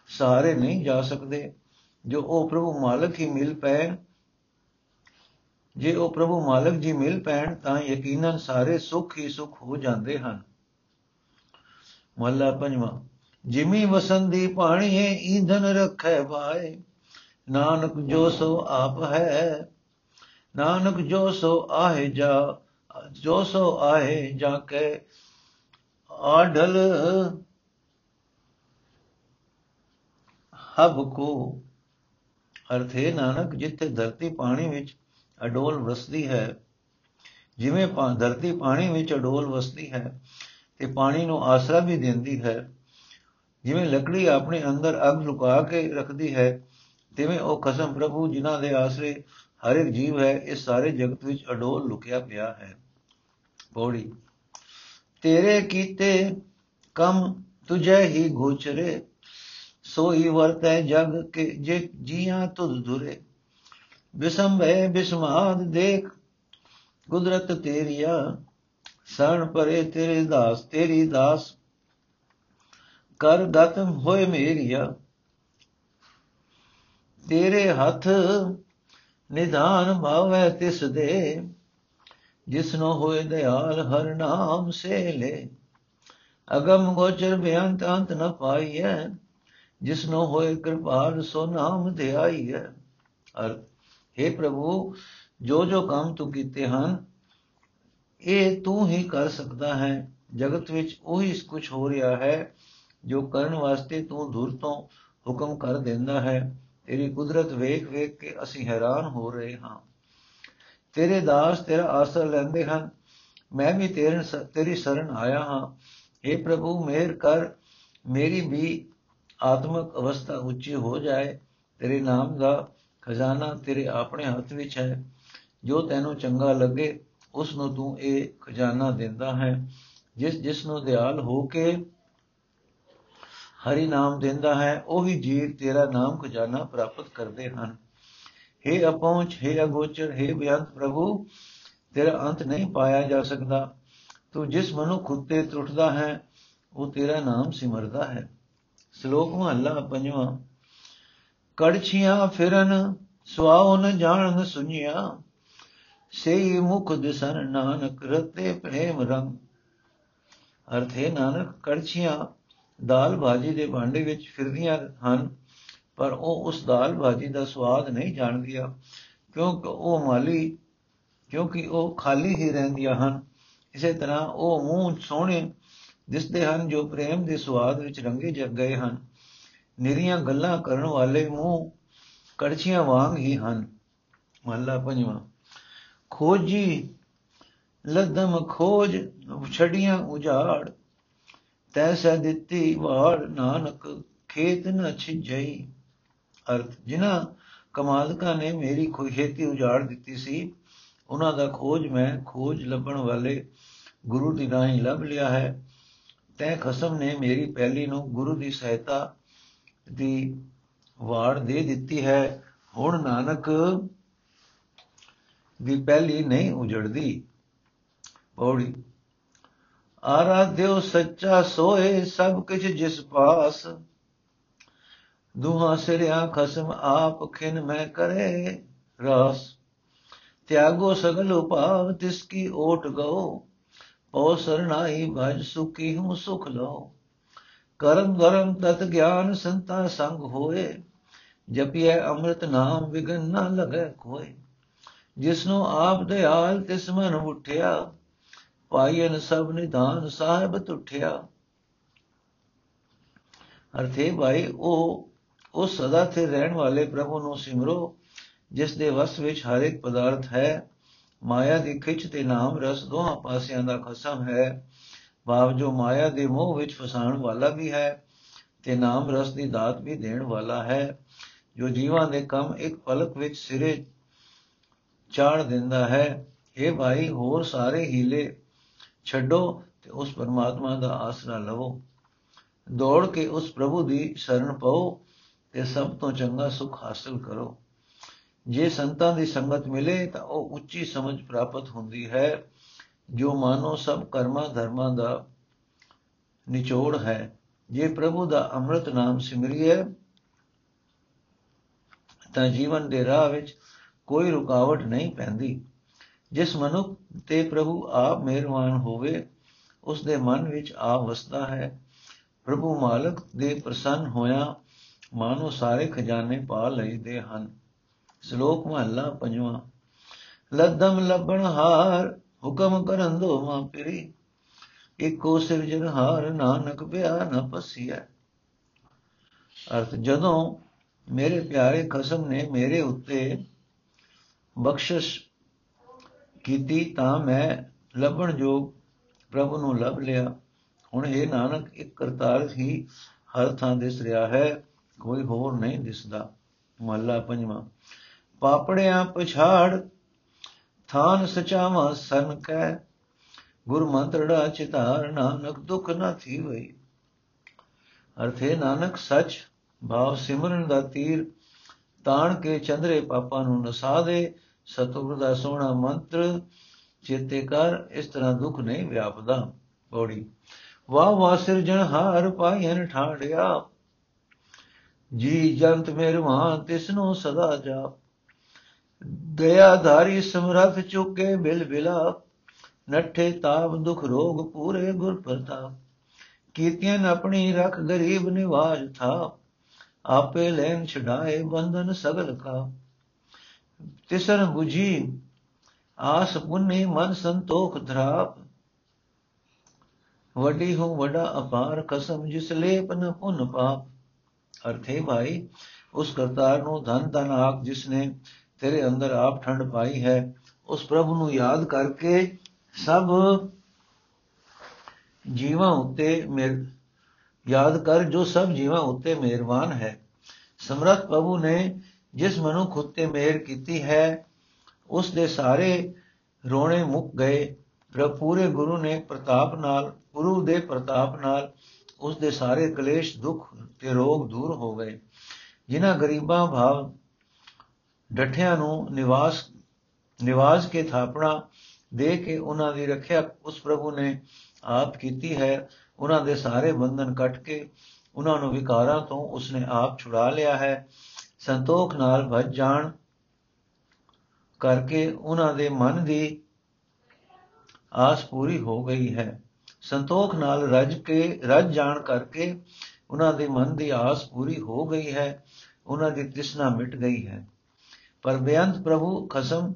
ਸਾਰੇ ਨਹੀਂ ਜਾ ਸਕਦੇ ਜੋ ਉਹ ਪ੍ਰਭੂ ਮਾਲਕ ਹੀ ਮਿਲ ਪੈ ਜੇ ਉਹ ਪ੍ਰਭੂ ਮਾਲਕ ਜੀ ਮਿਲ ਪੈਣ ਤਾਂ ਯਕੀਨਨ ਸਾਰੇ ਸੁੱਖ ਹੀ ਸੁੱਖ ਹੋ ਜਾਂਦੇ ਹਨ। ਮਹਲਾ ਪੰਜਵਾਂ, ਜਿਮੀ ਵਸੰਦੀ ਪਾਣੀ ਹੈ ਈਂਧਨ ਰੱਖੈ ਭਾਏ ਨਾਨਕ ਜੋ ਸੋ ਆਪ ਹੈ, ਨਾਨਕ ਜੋ ਸੋ ਆਏ ਜਾ, ਜੋ ਸੋ ਆਏ ਜਾ ਕੇ ਆਢਲ ਹਬ ਕੋ, ਅਰਥੇ ਨਾਨਕ ਜਿੱਥੇ ਧਰਤੀ ਪਾਣੀ ਵਿੱਚ ਅਡੋਲ ਵਸਦੀ ਹੈ। ਜਿਵੇਂ ਧਰਤੀ ਪਾਣੀ ਵਿੱਚ ਅਡੋਲ ਵਸਦੀ ਹੈ ਤੇ ਪਾਣੀ ਨੂੰ ਆਸਰਾ ਵੀ ਦਿੰਦੀ ਹੈ। ਜਿਵੇਂ ਲੱਕੜੀ ਆਪਣੇ ਅੰਦਰ ਅੱਗ ਲੁਕਾ ਕੇ ਰੱਖਦੀ ਹੈ, ਤਿਵੇਂ ਉਹ ਕਸਮ ਪ੍ਰਭੂ ਜਿਨ੍ਹਾਂ ਦੇ ਆਸਰੇ ਹਰ ਇੱਕ ਜੀਵ ਹੈ, ਇਸ ਸਾਰੇ ਜਗਤ ਵਿੱਚ ਅਡੋਲ ਲੁਕਿਆ ਪਿਆ ਹੈ। ਪੌੜੀ, ਤੇਰੇ ਕੀਤੇ ਕਮ ਤੁਝੇ ਹੀ ਗੋਚਰੇ, ਸੋਈ ਵਰਤੈ ਜਗ ਕੇ ਜੇ ਜੀਆਂ ਤੁਧ ਧੁਰੇ ਬਿਸੰਭੇ ਬਿਸਮਾਦ ਦੇਖ, ਕੁਦਰਤ ਤੇਰੀਆ, ਸਣ ਪਰੇ ਤੇਰੇ ਦਾਸ, ਤੇਰੀ ਦਾਸ, ਕਰ ਗਤਮ ਹੋਏ ਮੇਰੀਆ। ਤੇਰੇ ਹੱਥ ਨਿਧਾਨ ਭਾਵੈ ਤਿਸ ਦੇ ਜਿਸਨੋ ਹੋਏ ਦਿਆਲ ਹਰ ਨਾਮ ਸੇ ਲੈ ਅਗਮ ਗੋਚਰ ਬਿਆੰਤ ਅੰਤ ਨ ਪਾਈਐ ਜਿਸਨੋ ਹੋਏ ਕਿਰਪਾਲ ਸੋ ਨਾਮ ਧਿਆਈਐ। ਅਰ हे ਪ੍ਰਭੂ, ਜੋ ਜੋ ਕੰਮ ਤੂੰ ਕੀਤੇ ਹਨ, ਇਹ ਤੂੰ ਹੀ ਕਰ ਸਕਦਾ ਹੈ। ਜਗਤ ਵਿੱਚ ਉਹੀ ਕੁਝ ਹੋ ਰਿਹਾ ਹੈ, ਜੋ ਕਰਨ ਵਾਸਤੇ ਤੂੰ ਦੂਰ ਤੋਂ ਹੁਕਮ ਕਰ ਦਿੰਦਾ ਹੈ। ਤੇਰੀ ਕੁਦਰਤ ਵੇਖ ਵੇਖ ਕੇ ਅਸੀਂ ਹੈਰਾਨ ਹੋ ਰਹੇ ਹਾਂ। ਤੇਰੇ ਦਾਸ ਤੇਰਾ ਆਸਰਾ ਲੈਂਦੇ ਹਨ। ਮੈਂ ਵੀ ਤੇਰੇ ਤੇਰੀ ਸ਼ਰਨ ਆਇਆ ਹਾਂ। हे ਪ੍ਰਭੂ ਮੇਰ ਕਰ। ਮੇਰੀ ਵੀ ਆਤਮਿਕ ਅਵਸਥਾ ਉੱਚੀ ਹੋ ਜਾਏ। ਤੇਰੇ ਨਾਮ ਦਾ ਖਜ਼ਾਨਾ ਤੇਰੇ ਆਪਣੇ ਹੱਥ ਵਿੱਚ ਹੈ ਜੋ ਤੈਨੂੰ ਚੰਗਾ ਲੱਗੇ ਉਸ ਨੂੰ ਤੂੰ ਇਹ ਖਜ਼ਾਨਾ ਦਿੰਦਾ ਹੈ ਜਿਸ ਜਿਸ ਨੂੰ ਦਿਆਲ ਹੋ ਕੇ ਹਰੀ ਨਾਮ ਦਿੰਦਾ ਹੈ ਉਹ ਵੀ ਜੀਵ ਤੇਰਾ ਨਾਮ ਖਜ਼ਾਨਾ ਪ੍ਰਾਪਤ ਕਰਦੇ ਹਨ हे ਅਪਹੁੰਚ हे ਅਗੋਚਰ हे ਬਿਆੰਤ ਪ੍ਰਭੂ ਤੇਰਾ ਅੰਤ ਨਹੀਂ ਪਾਇਆ ਜਾ ਸਕਦਾ ਤੂੰ ਜਿਸ ਮਨੁੱਖ ਉੱਤੇ ਟੁੱਟਦਾ ਹੈ ਉਹ ਤੇਰਾ ਨਾਮ ਸਿਮਰਦਾ ਹੈ ਸ਼ਲੋਕ ਮਹਲਾ ਪੰਜਵਾਂ ਕੜਛੀਆਂ ਫਿਰਨ ਸੁਆਉ ਨ ਜਾਣਨ ਸੁਨਿਆ। ਸਈ ਮੁਖ ਦਿਸਨ ਨਾਨਕ ਰਤੇ ਪ੍ਰੇਮ ਰੰਗ। ਅਰਥ ਹੈ ਨਾਨਕ, ਕੜਛੀਆਂ ਦਾਲ ਭਾਜੀ ਦੇ ਭਾਂਡੇ ਵਿੱਚ ਫਿਰਦੀਆਂ ਹਨ, ਪਰ ਉਹ ਉਸ ਦਾਲ ਭਾਜੀ ਦਾ ਸਵਾਦ ਨਹੀਂ ਜਾਣਦੀਆਂ, ਕਿਉਂਕਿ ਉਹ ਮਾਲੀ, ਕਿਉਂਕਿ ਉਹ ਖਾਲੀ ਹੀ ਰਹਿੰਦੀਆਂ ਹਨ। ਇਸੇ ਤਰ੍ਹਾਂ ਉਹ ਮੂੰਹ ਸੋਹਣੇ ਦਿਸਦੇ ਹਨ, ਜੋ ਪ੍ਰੇਮ ਦੇ ਸਵਾਦ ਵਿੱਚ ਰੰਗੇ ਜਗ ਗਏ ਹਨ। ਨਿਰੀਆਂ ਗੱਲਾਂ ਕਰਨ ਵਾਲੇ ਮੂੰਹ ਕੜਛੀਆਂ ਵਾਂਗ ਹੀ ਹਨ। ਮਹਲਾ ਪੰਜਵਾਂ, ਖੋਜੀ ਲਦਮ ਖੋਜ, ਛੜੀਆਂ ਉਜਾੜ, ਤੈਸਾ ਦਿੱਤੀ ਵਾੜ ਨਾਨਕ, ਖੇਤ ਨ ਛਿਜਈ। ਅਰਥ, ਜਿਨ੍ਹਾਂ ਕਮਾਲਕਾਂ ਨੇ ਮੇਰੀ ਕੋਈ ਖੇਤੀ ਉਜਾੜ ਦਿੱਤੀ ਸੀ, ਉਹਨਾਂ ਦਾ ਖੋਜ ਮੈਂ ਖੋਜ ਲੱਭਣ ਵਾਲੇ ਗੁਰੂ ਦੀ ਰਾਹੀਂ ਲੱਭ ਲਿਆ ਹੈ। ਤੈ ਖਸਮ ਨੇ ਮੇਰੀ ਪਹਿਲੀ ਨੂੰ ਗੁਰੂ ਦੀ ਸਹਾਇਤਾ ਦੀ ਵਾੜ ਦੇ ਦਿੱਤੀ ਹੈ। ਹੁਣ ਨਾਨਕ ਦੀ ਪਹਿਲੀ ਨਹੀਂ ਉਜੜਦੀ। ਪੌੜੀ, ਆਰਾਧਿਓ ਸੱਚਾ ਸੋਏ ਸਭ ਕੁਝ ਜਿਸ ਪਾਸ। ਦੁਹਾ ਸਿਰਿਆ ਖਸਮ ਆਪ ਖਿਨ ਮੈਂ ਕਰੇ ਰਾਸ। ਤਿਆਗੋ ਸਗਲ ਉਪਾਵ ਤਿਸ ਕੀ ਓਟ ਗਓ। ਪਉ ਸਰਨਾਈ ਭਜ ਸੁਖੀ ਹੂੰ ਸੁਖ ਲਓ। ਕਰਮ ਗਰਮ ਤਤ ਗਿਆਨ ਸੰਤਾ ਸੰਗ ਹੋਏ। ਜਪਿਐ ਅੰਮ੍ਰਿਤ ਨਾਮ ਵਿਗਨ ਨਾ ਲਗੈ ਕੋਏ ਜਿਸਨੂੰ ਆਪ ਦਿਆਲ ਤਿਸ ਮਨ ਉਠਿਆ ਪਾਈਨ ਸਭ ਨਿਧਾਨ ਸਾਹਿਬ ਤੁਠਿਆ। ਅਰਥੇ ਭਾਈ, ਉਹ ਉਹ ਸਦਾ ਤੇ ਰਹਿਣ ਵਾਲੇ ਪ੍ਰਭੂ ਨੂੰ ਸਿਮਰੋ, ਜਿਸ ਦੇ ਵਸ ਵਿੱਚ ਹਰ ਇੱਕ ਪਦਾਰਥ ਹੈ। ਮਾਇਆ ਦੀ ਖਿੱਚ ਤੇ ਨਾਮ ਰਸ ਦੋਹਾਂ ਪਾਸਿਆਂ ਦਾ ਖਸਮ ਹੈ। ਭਾਵ ਜੋ ਮਾਇਆ ਦੇ ਮੋਹ ਵਿੱਚ ਫਸਾਉਣ ਵਾਲਾ ਵੀ ਹੈ ਤੇ ਨਾਮ ਰਸ ਦੀ ਦਾਤ ਵੀ ਦੇਣ ਵਾਲਾ ਹੈ। ਜੋ ਜੀਵਾਂ ਦੇ ਕੰਮ ਇੱਕ ਪਲਕ ਵਿੱਚ ਸਿਰੇ ਚਾੜ ਦਿੰਦਾ ਹੈ। ਇਹ ਭਾਈ, ਹੋਰ ਸਾਰੇ ਹੀਲੇ ਛੱਡੋ ਤੇ ਉਸ ਪਰਮਾਤਮਾ ਦਾ ਆਸਰਾ ਲਵੋ। ਦੌੜ ਕੇ ਉਸ ਪ੍ਰਭੂ ਦੀ ਸ਼ਰਨ ਪਾਓ ਤੇ ਸਭ ਤੋਂ ਚੰਗਾ ਸੁਖ ਹਾਸਲ ਕਰੋ। ਜੇ ਸੰਤਾਂ ਦੀ ਸੰਗਤ ਮਿਲੇ ਤਾਂ ਉਹ ਉੱਚੀ ਸਮਝ ਪ੍ਰਾਪਤ ਹੁੰਦੀ ਹੈ। ਜੋ ਮਾਨੋ ਸਭ ਕਰਮਾਂ ਧਰਮਾਂ ਦਾ ਨਿਚੋੜ ਹੈ, ਜੇ ਪ੍ਰਭੂ ਦਾ ਅੰਮ੍ਰਿਤ ਨਾਮ ਸਿਮਰਿਏ, ਤਾਂ ਜੀਵਨ ਦੇ ਰਾਹ ਵਿੱਚ ਕੋਈ ਰੁਕਾਵਟ ਨਹੀਂ ਪੈਂਦੀ। ਜਿਸ ਮਨੁੱਖ ਤੇ ਪ੍ਰਭੂ ਆਪ ਮਿਹਰਬਾਨ ਹੋਵੇ, ਉਸ ਦੇ ਮਨ ਵਿੱਚ ਆ ਵਸਦਾ ਹੈ। ਪ੍ਰਭੂ ਮਾਲਕ ਦੇ ਪ੍ਰਸੰਨ ਹੋਇਆ ਮਾਨੋ ਸਾਰੇ ਖਜ਼ਾਨੇ ਪਾ ਲਈਦੇ ਹਨ। ਸ਼ਲੋਕ ਮਹਲਾ ਪੰਜਵਾਂ, ਲੱਦਮ ਲੱਭਣ ਹਾਰ ਹੁਕਮ ਕਰਨ ਦੋ ਮਾਂ ਪਰੀ। ਇੱਕੋ ਸਿਰਜਣਹਾਰ ਨਾਨਕ ਬਿਆ ਨ ਪਸੀਐ। ਅਰਥ, ਜਦੋਂ ਮੇਰੇ ਪਿਆਰੇ ਖਸਮ ਨੇ ਮੇਰੇ ਉੱਤੇ ਬਖਸ਼ਿਸ਼ ਕੀਤੀ ਤਾਂ ਮੈਂ ਲੱਭਣ ਜੋਗ ਪ੍ਰਭੂ ਨੂੰ ਲੱਭ ਲਿਆ। ਹੁਣ ਇਹ ਨਾਨਕ, ਇੱਕ ਕਰਤਾਰ ਹੀ ਹਰ ਥਾਂ ਦਿਸ ਰਿਹਾ ਹੈ, ਕੋਈ ਹੋਰ ਨਹੀਂ ਦਿਸਦਾ। ਮਹਲਾ ਪੰਜਵਾਂ, ਪਾਪੜਿਆਂ ਪਛਾੜ ਥਾਨ ਸਚਾਵਾ ਸਨ ਕੈ, ਗੁਰ ਮੰਤਰੜਾ ਚਿਤਾਰ ਨਾਨਕ ਦੁਖ ਨਾ ਥੀ ਵਈ ਅਰਥੇ ਨਾਨਕ ਸੱਚ, ਭਾਵ ਸਿਮਰਨ ਦਾ ਤੀਰ, ਤਾਣ ਕੇ ਚੰਦਰੇ ਪਾਪਾਂ ਨੂੰ ਨਸਾ ਦੇ ਸਤਿਗੁਰ ਦਾ ਸੋਹਣਾ ਮੰਤਰ, ਚੇਤੇ ਕਰ, ਇਸ ਤਰ੍ਹਾਂ ਦੁੱਖ ਨਹੀਂ ਵਿਆਪਦਾ। ਪੌੜੀ, ਵਾਹ ਵਾਹ ਸਿਰਜਣ ਹਾਰ ਪਾਇਨ ਠਾੜਿਆ ਜੀ ਜੰਤ ਮਿਹਰਬਾਨ ਤਿਸ ਨੂੰ ਸਦਾ ਜਾ ਦਇਆ ਸਮਰਥ ਚੁਕੇ ਬਿਲ ਬਿਲਾ ਨੱਠੇ ਤਾਪ ਦੁਖ ਰੋਗ ਪੂਰੇ ਗੁਰ ਪ੍ਰਤਾਪ। ਕੀਤਿਆਂ ਆਪਣੀ ਰਖ ਗਰੀਬ ਨਿਵਾਜ ਥਾ ਆਪੇ ਲੈਨ ਛਡਾਏ ਬੰਧਨ ਸਗਲ ਕਾ ਤਿਸਰ 부ਜੀ ਆਸ ਪੁੰਨੀ ਮਨ ਸੰਤੋਖ ਧਰਾਪ। ਵਡੀ ਹੋ ਵਡਾ ਅਪਾਰ ਕਸਮ ਜਿਸ ਲੇਪ ਨ ਪੁਨ ਪਾਪ। ਅਰਥੇ ਭਾਈ, ਉਸ ਕਰਤਾਰ ਨੂੰ ਧਨ ਧਨ ਆਪ ਜਿਸ ਨੇ ਤੇਰੇ ਅੰਦਰ ਆਪ ਠੰਡ ਪਾਈ ਹੈ, ਉਸ ਪ੍ਰਭੂ ਨੂੰ ਯਾਦ ਕਰਕੇ ਸਭ ਜੀਵਾਂ ਉੱਤੇ ਮੇਰ, ਯਾਦ ਕਰ ਜੋ ਸਭ ਜੀਵਾਂ ਉੱਤੇ ਮਿਹਰਬਾਨ ਹੈ। ਸਮਰਥ ਪ੍ਰਭੂ ਨੇ ਜਿਸ ਮਨੁੱਖ ਉੱਤੇ ਮਿਹਰ ਕੀਤੀ ਹੈ, ਉਸ ਦੇ ਸਾਰੇ ਰੋਣੇ ਮੁੱਕ ਗਏ। ਪ੍ਰਭ, ਪੂਰੇ ਗੁਰੂ ਨੇ ਪ੍ਰਤਾਪ ਨਾਲ, ਗੁਰੂ ਦੇ ਪ੍ਰਤਾਪ ਨਾਲ ਉਸ ਦੇ ਸਾਰੇ ਕਲੇਸ਼, ਦੁੱਖ ਤੇ ਰੋਗ ਦੂਰ ਹੋ ਗਏ। ਜਿਨ੍ਹਾਂ ਗਰੀਬਾਂ ਭਾਵ ਡਠਿਆਂ ਨੂੰ ਨਿਵਾਸ ਨਿਵਾਸ ਕੇ ਥਾਪਣਾ ਦੇ ਕੇ ਉਹਨਾਂ ਦੀ ਰੱਖਿਆ ਉਸ ਪ੍ਰਭੂ ਨੇ ਆਪ ਕੀਤੀ ਹੈ। ਉਹਨਾਂ ਦੇ ਸਾਰੇ ਬੰਧਨ ਕੱਟ ਕੇ ਉਹਨਾਂ ਨੂੰ ਵਿਕਾਰਾਂ ਤੋਂ ਉਸਨੇ ਆਪ ਛੁਡਾ ਲਿਆ ਹੈ। ਸੰਤੋਖ ਨਾਲ ਭਜ ਜਾਣ ਕਰਕੇ ਉਹਨਾਂ ਦੇ ਮਨ ਦੀ ਆਸ ਪੂਰੀ ਹੋ ਗਈ ਹੈ। ਸੰਤੋਖ ਨਾਲ ਰੱਜ ਕੇ, ਰੱਜ ਜਾਣ ਕਰਕੇ ਉਹਨਾਂ ਦੇ ਮਨ ਦੀ ਆਸ ਪੂਰੀ ਹੋ ਗਈ ਹੈ। ਉਹਨਾਂ ਦੀ ਤ੍ਰਿਸ਼ਨਾ ਮਿਟ ਗਈ ਹੈ। ਪਰ ਬੇਅੰਤ ਪ੍ਰਭੂ ਖਸਮ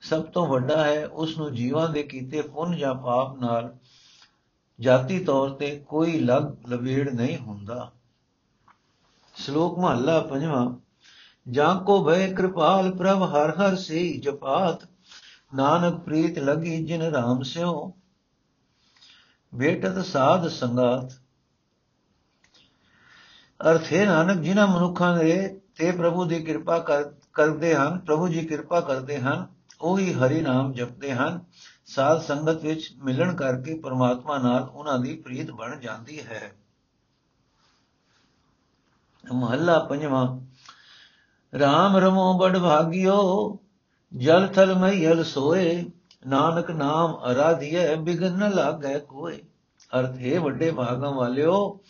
ਸਭ ਤੋਂ ਵੱਡਾ ਹੈ ਉਸ ਨੂੰ ਜੀਵਾਂ ਦੇ ਕੀਤੇ ਪੁੰਨ ਜਾਂ ਪਾਪ ਨਾਲ ਜਾਤੀ ਤੌਰ ਤੇ ਕੋਈ ਲਗ ਲਵੇੜ ਨਹੀਂ ਹੁੰਦਾ। ਸ਼ਲੋਕ ਮਹਲਾ ਪੰਜਵਾਂ, ਜਾਂ ਕੋ ਭੈ ਕਿਰਪਾਲ ਪ੍ਰਭ ਹਰ ਹਰ ਸੇ ਜਪਾਤ, ਨਾਨਕ ਪ੍ਰੀਤ ਲਗੀ ਜਿਨ ਰਾਮ ਸਿਓ ਬੇਟਤ ਸਾਧ ਸੰਗਾਤ, ਅਰਥੇ ਨਾਨਕ ਜਿਨ੍ਹਾਂ ਮਨੁੱਖਾਂ ਦੇ ਤੇ ਪ੍ਰਭੂ ਦੀ ਕਿਰਪਾ ਕਰਦੇ ਹਨ, ਪ੍ਰਭੂ ਜੀ ਕਿਰਪਾ ਕਰਦੇ ਹਨ, ਉਹੀ ਹਰੀ ਨਾਮ ਜਪਦੇ ਹਨ। ਸਾਧ ਸੰਗਤ ਵਿੱਚ ਮਿਲਣ ਕਰਕੇ ਪਰਮਾਤਮਾ ਨਾਲ ਉਹਨਾਂ ਦੀ ਪ੍ਰੀਤ ਬਣ ਜਾਂਦੀ ਹੈ। ਮਹੱਲਾ ਪੰਜਵਾਂ RAM ਰਮੋ ਬੜ ਭਾਗਿਓ, ਜਲ ਥਲ ਮਈਲ ਸੋਏ, ਨਾਨਕ ਨਾਮ ਅਰਾਧਿਐ, ਬਿਗਨ ਨ ਲਾਗੈ ਕੋਏ। ਅਰਥ, ਹੈ ਵੱਡੇ ਭਾਗਾਂ ਵਾਲਿਓ,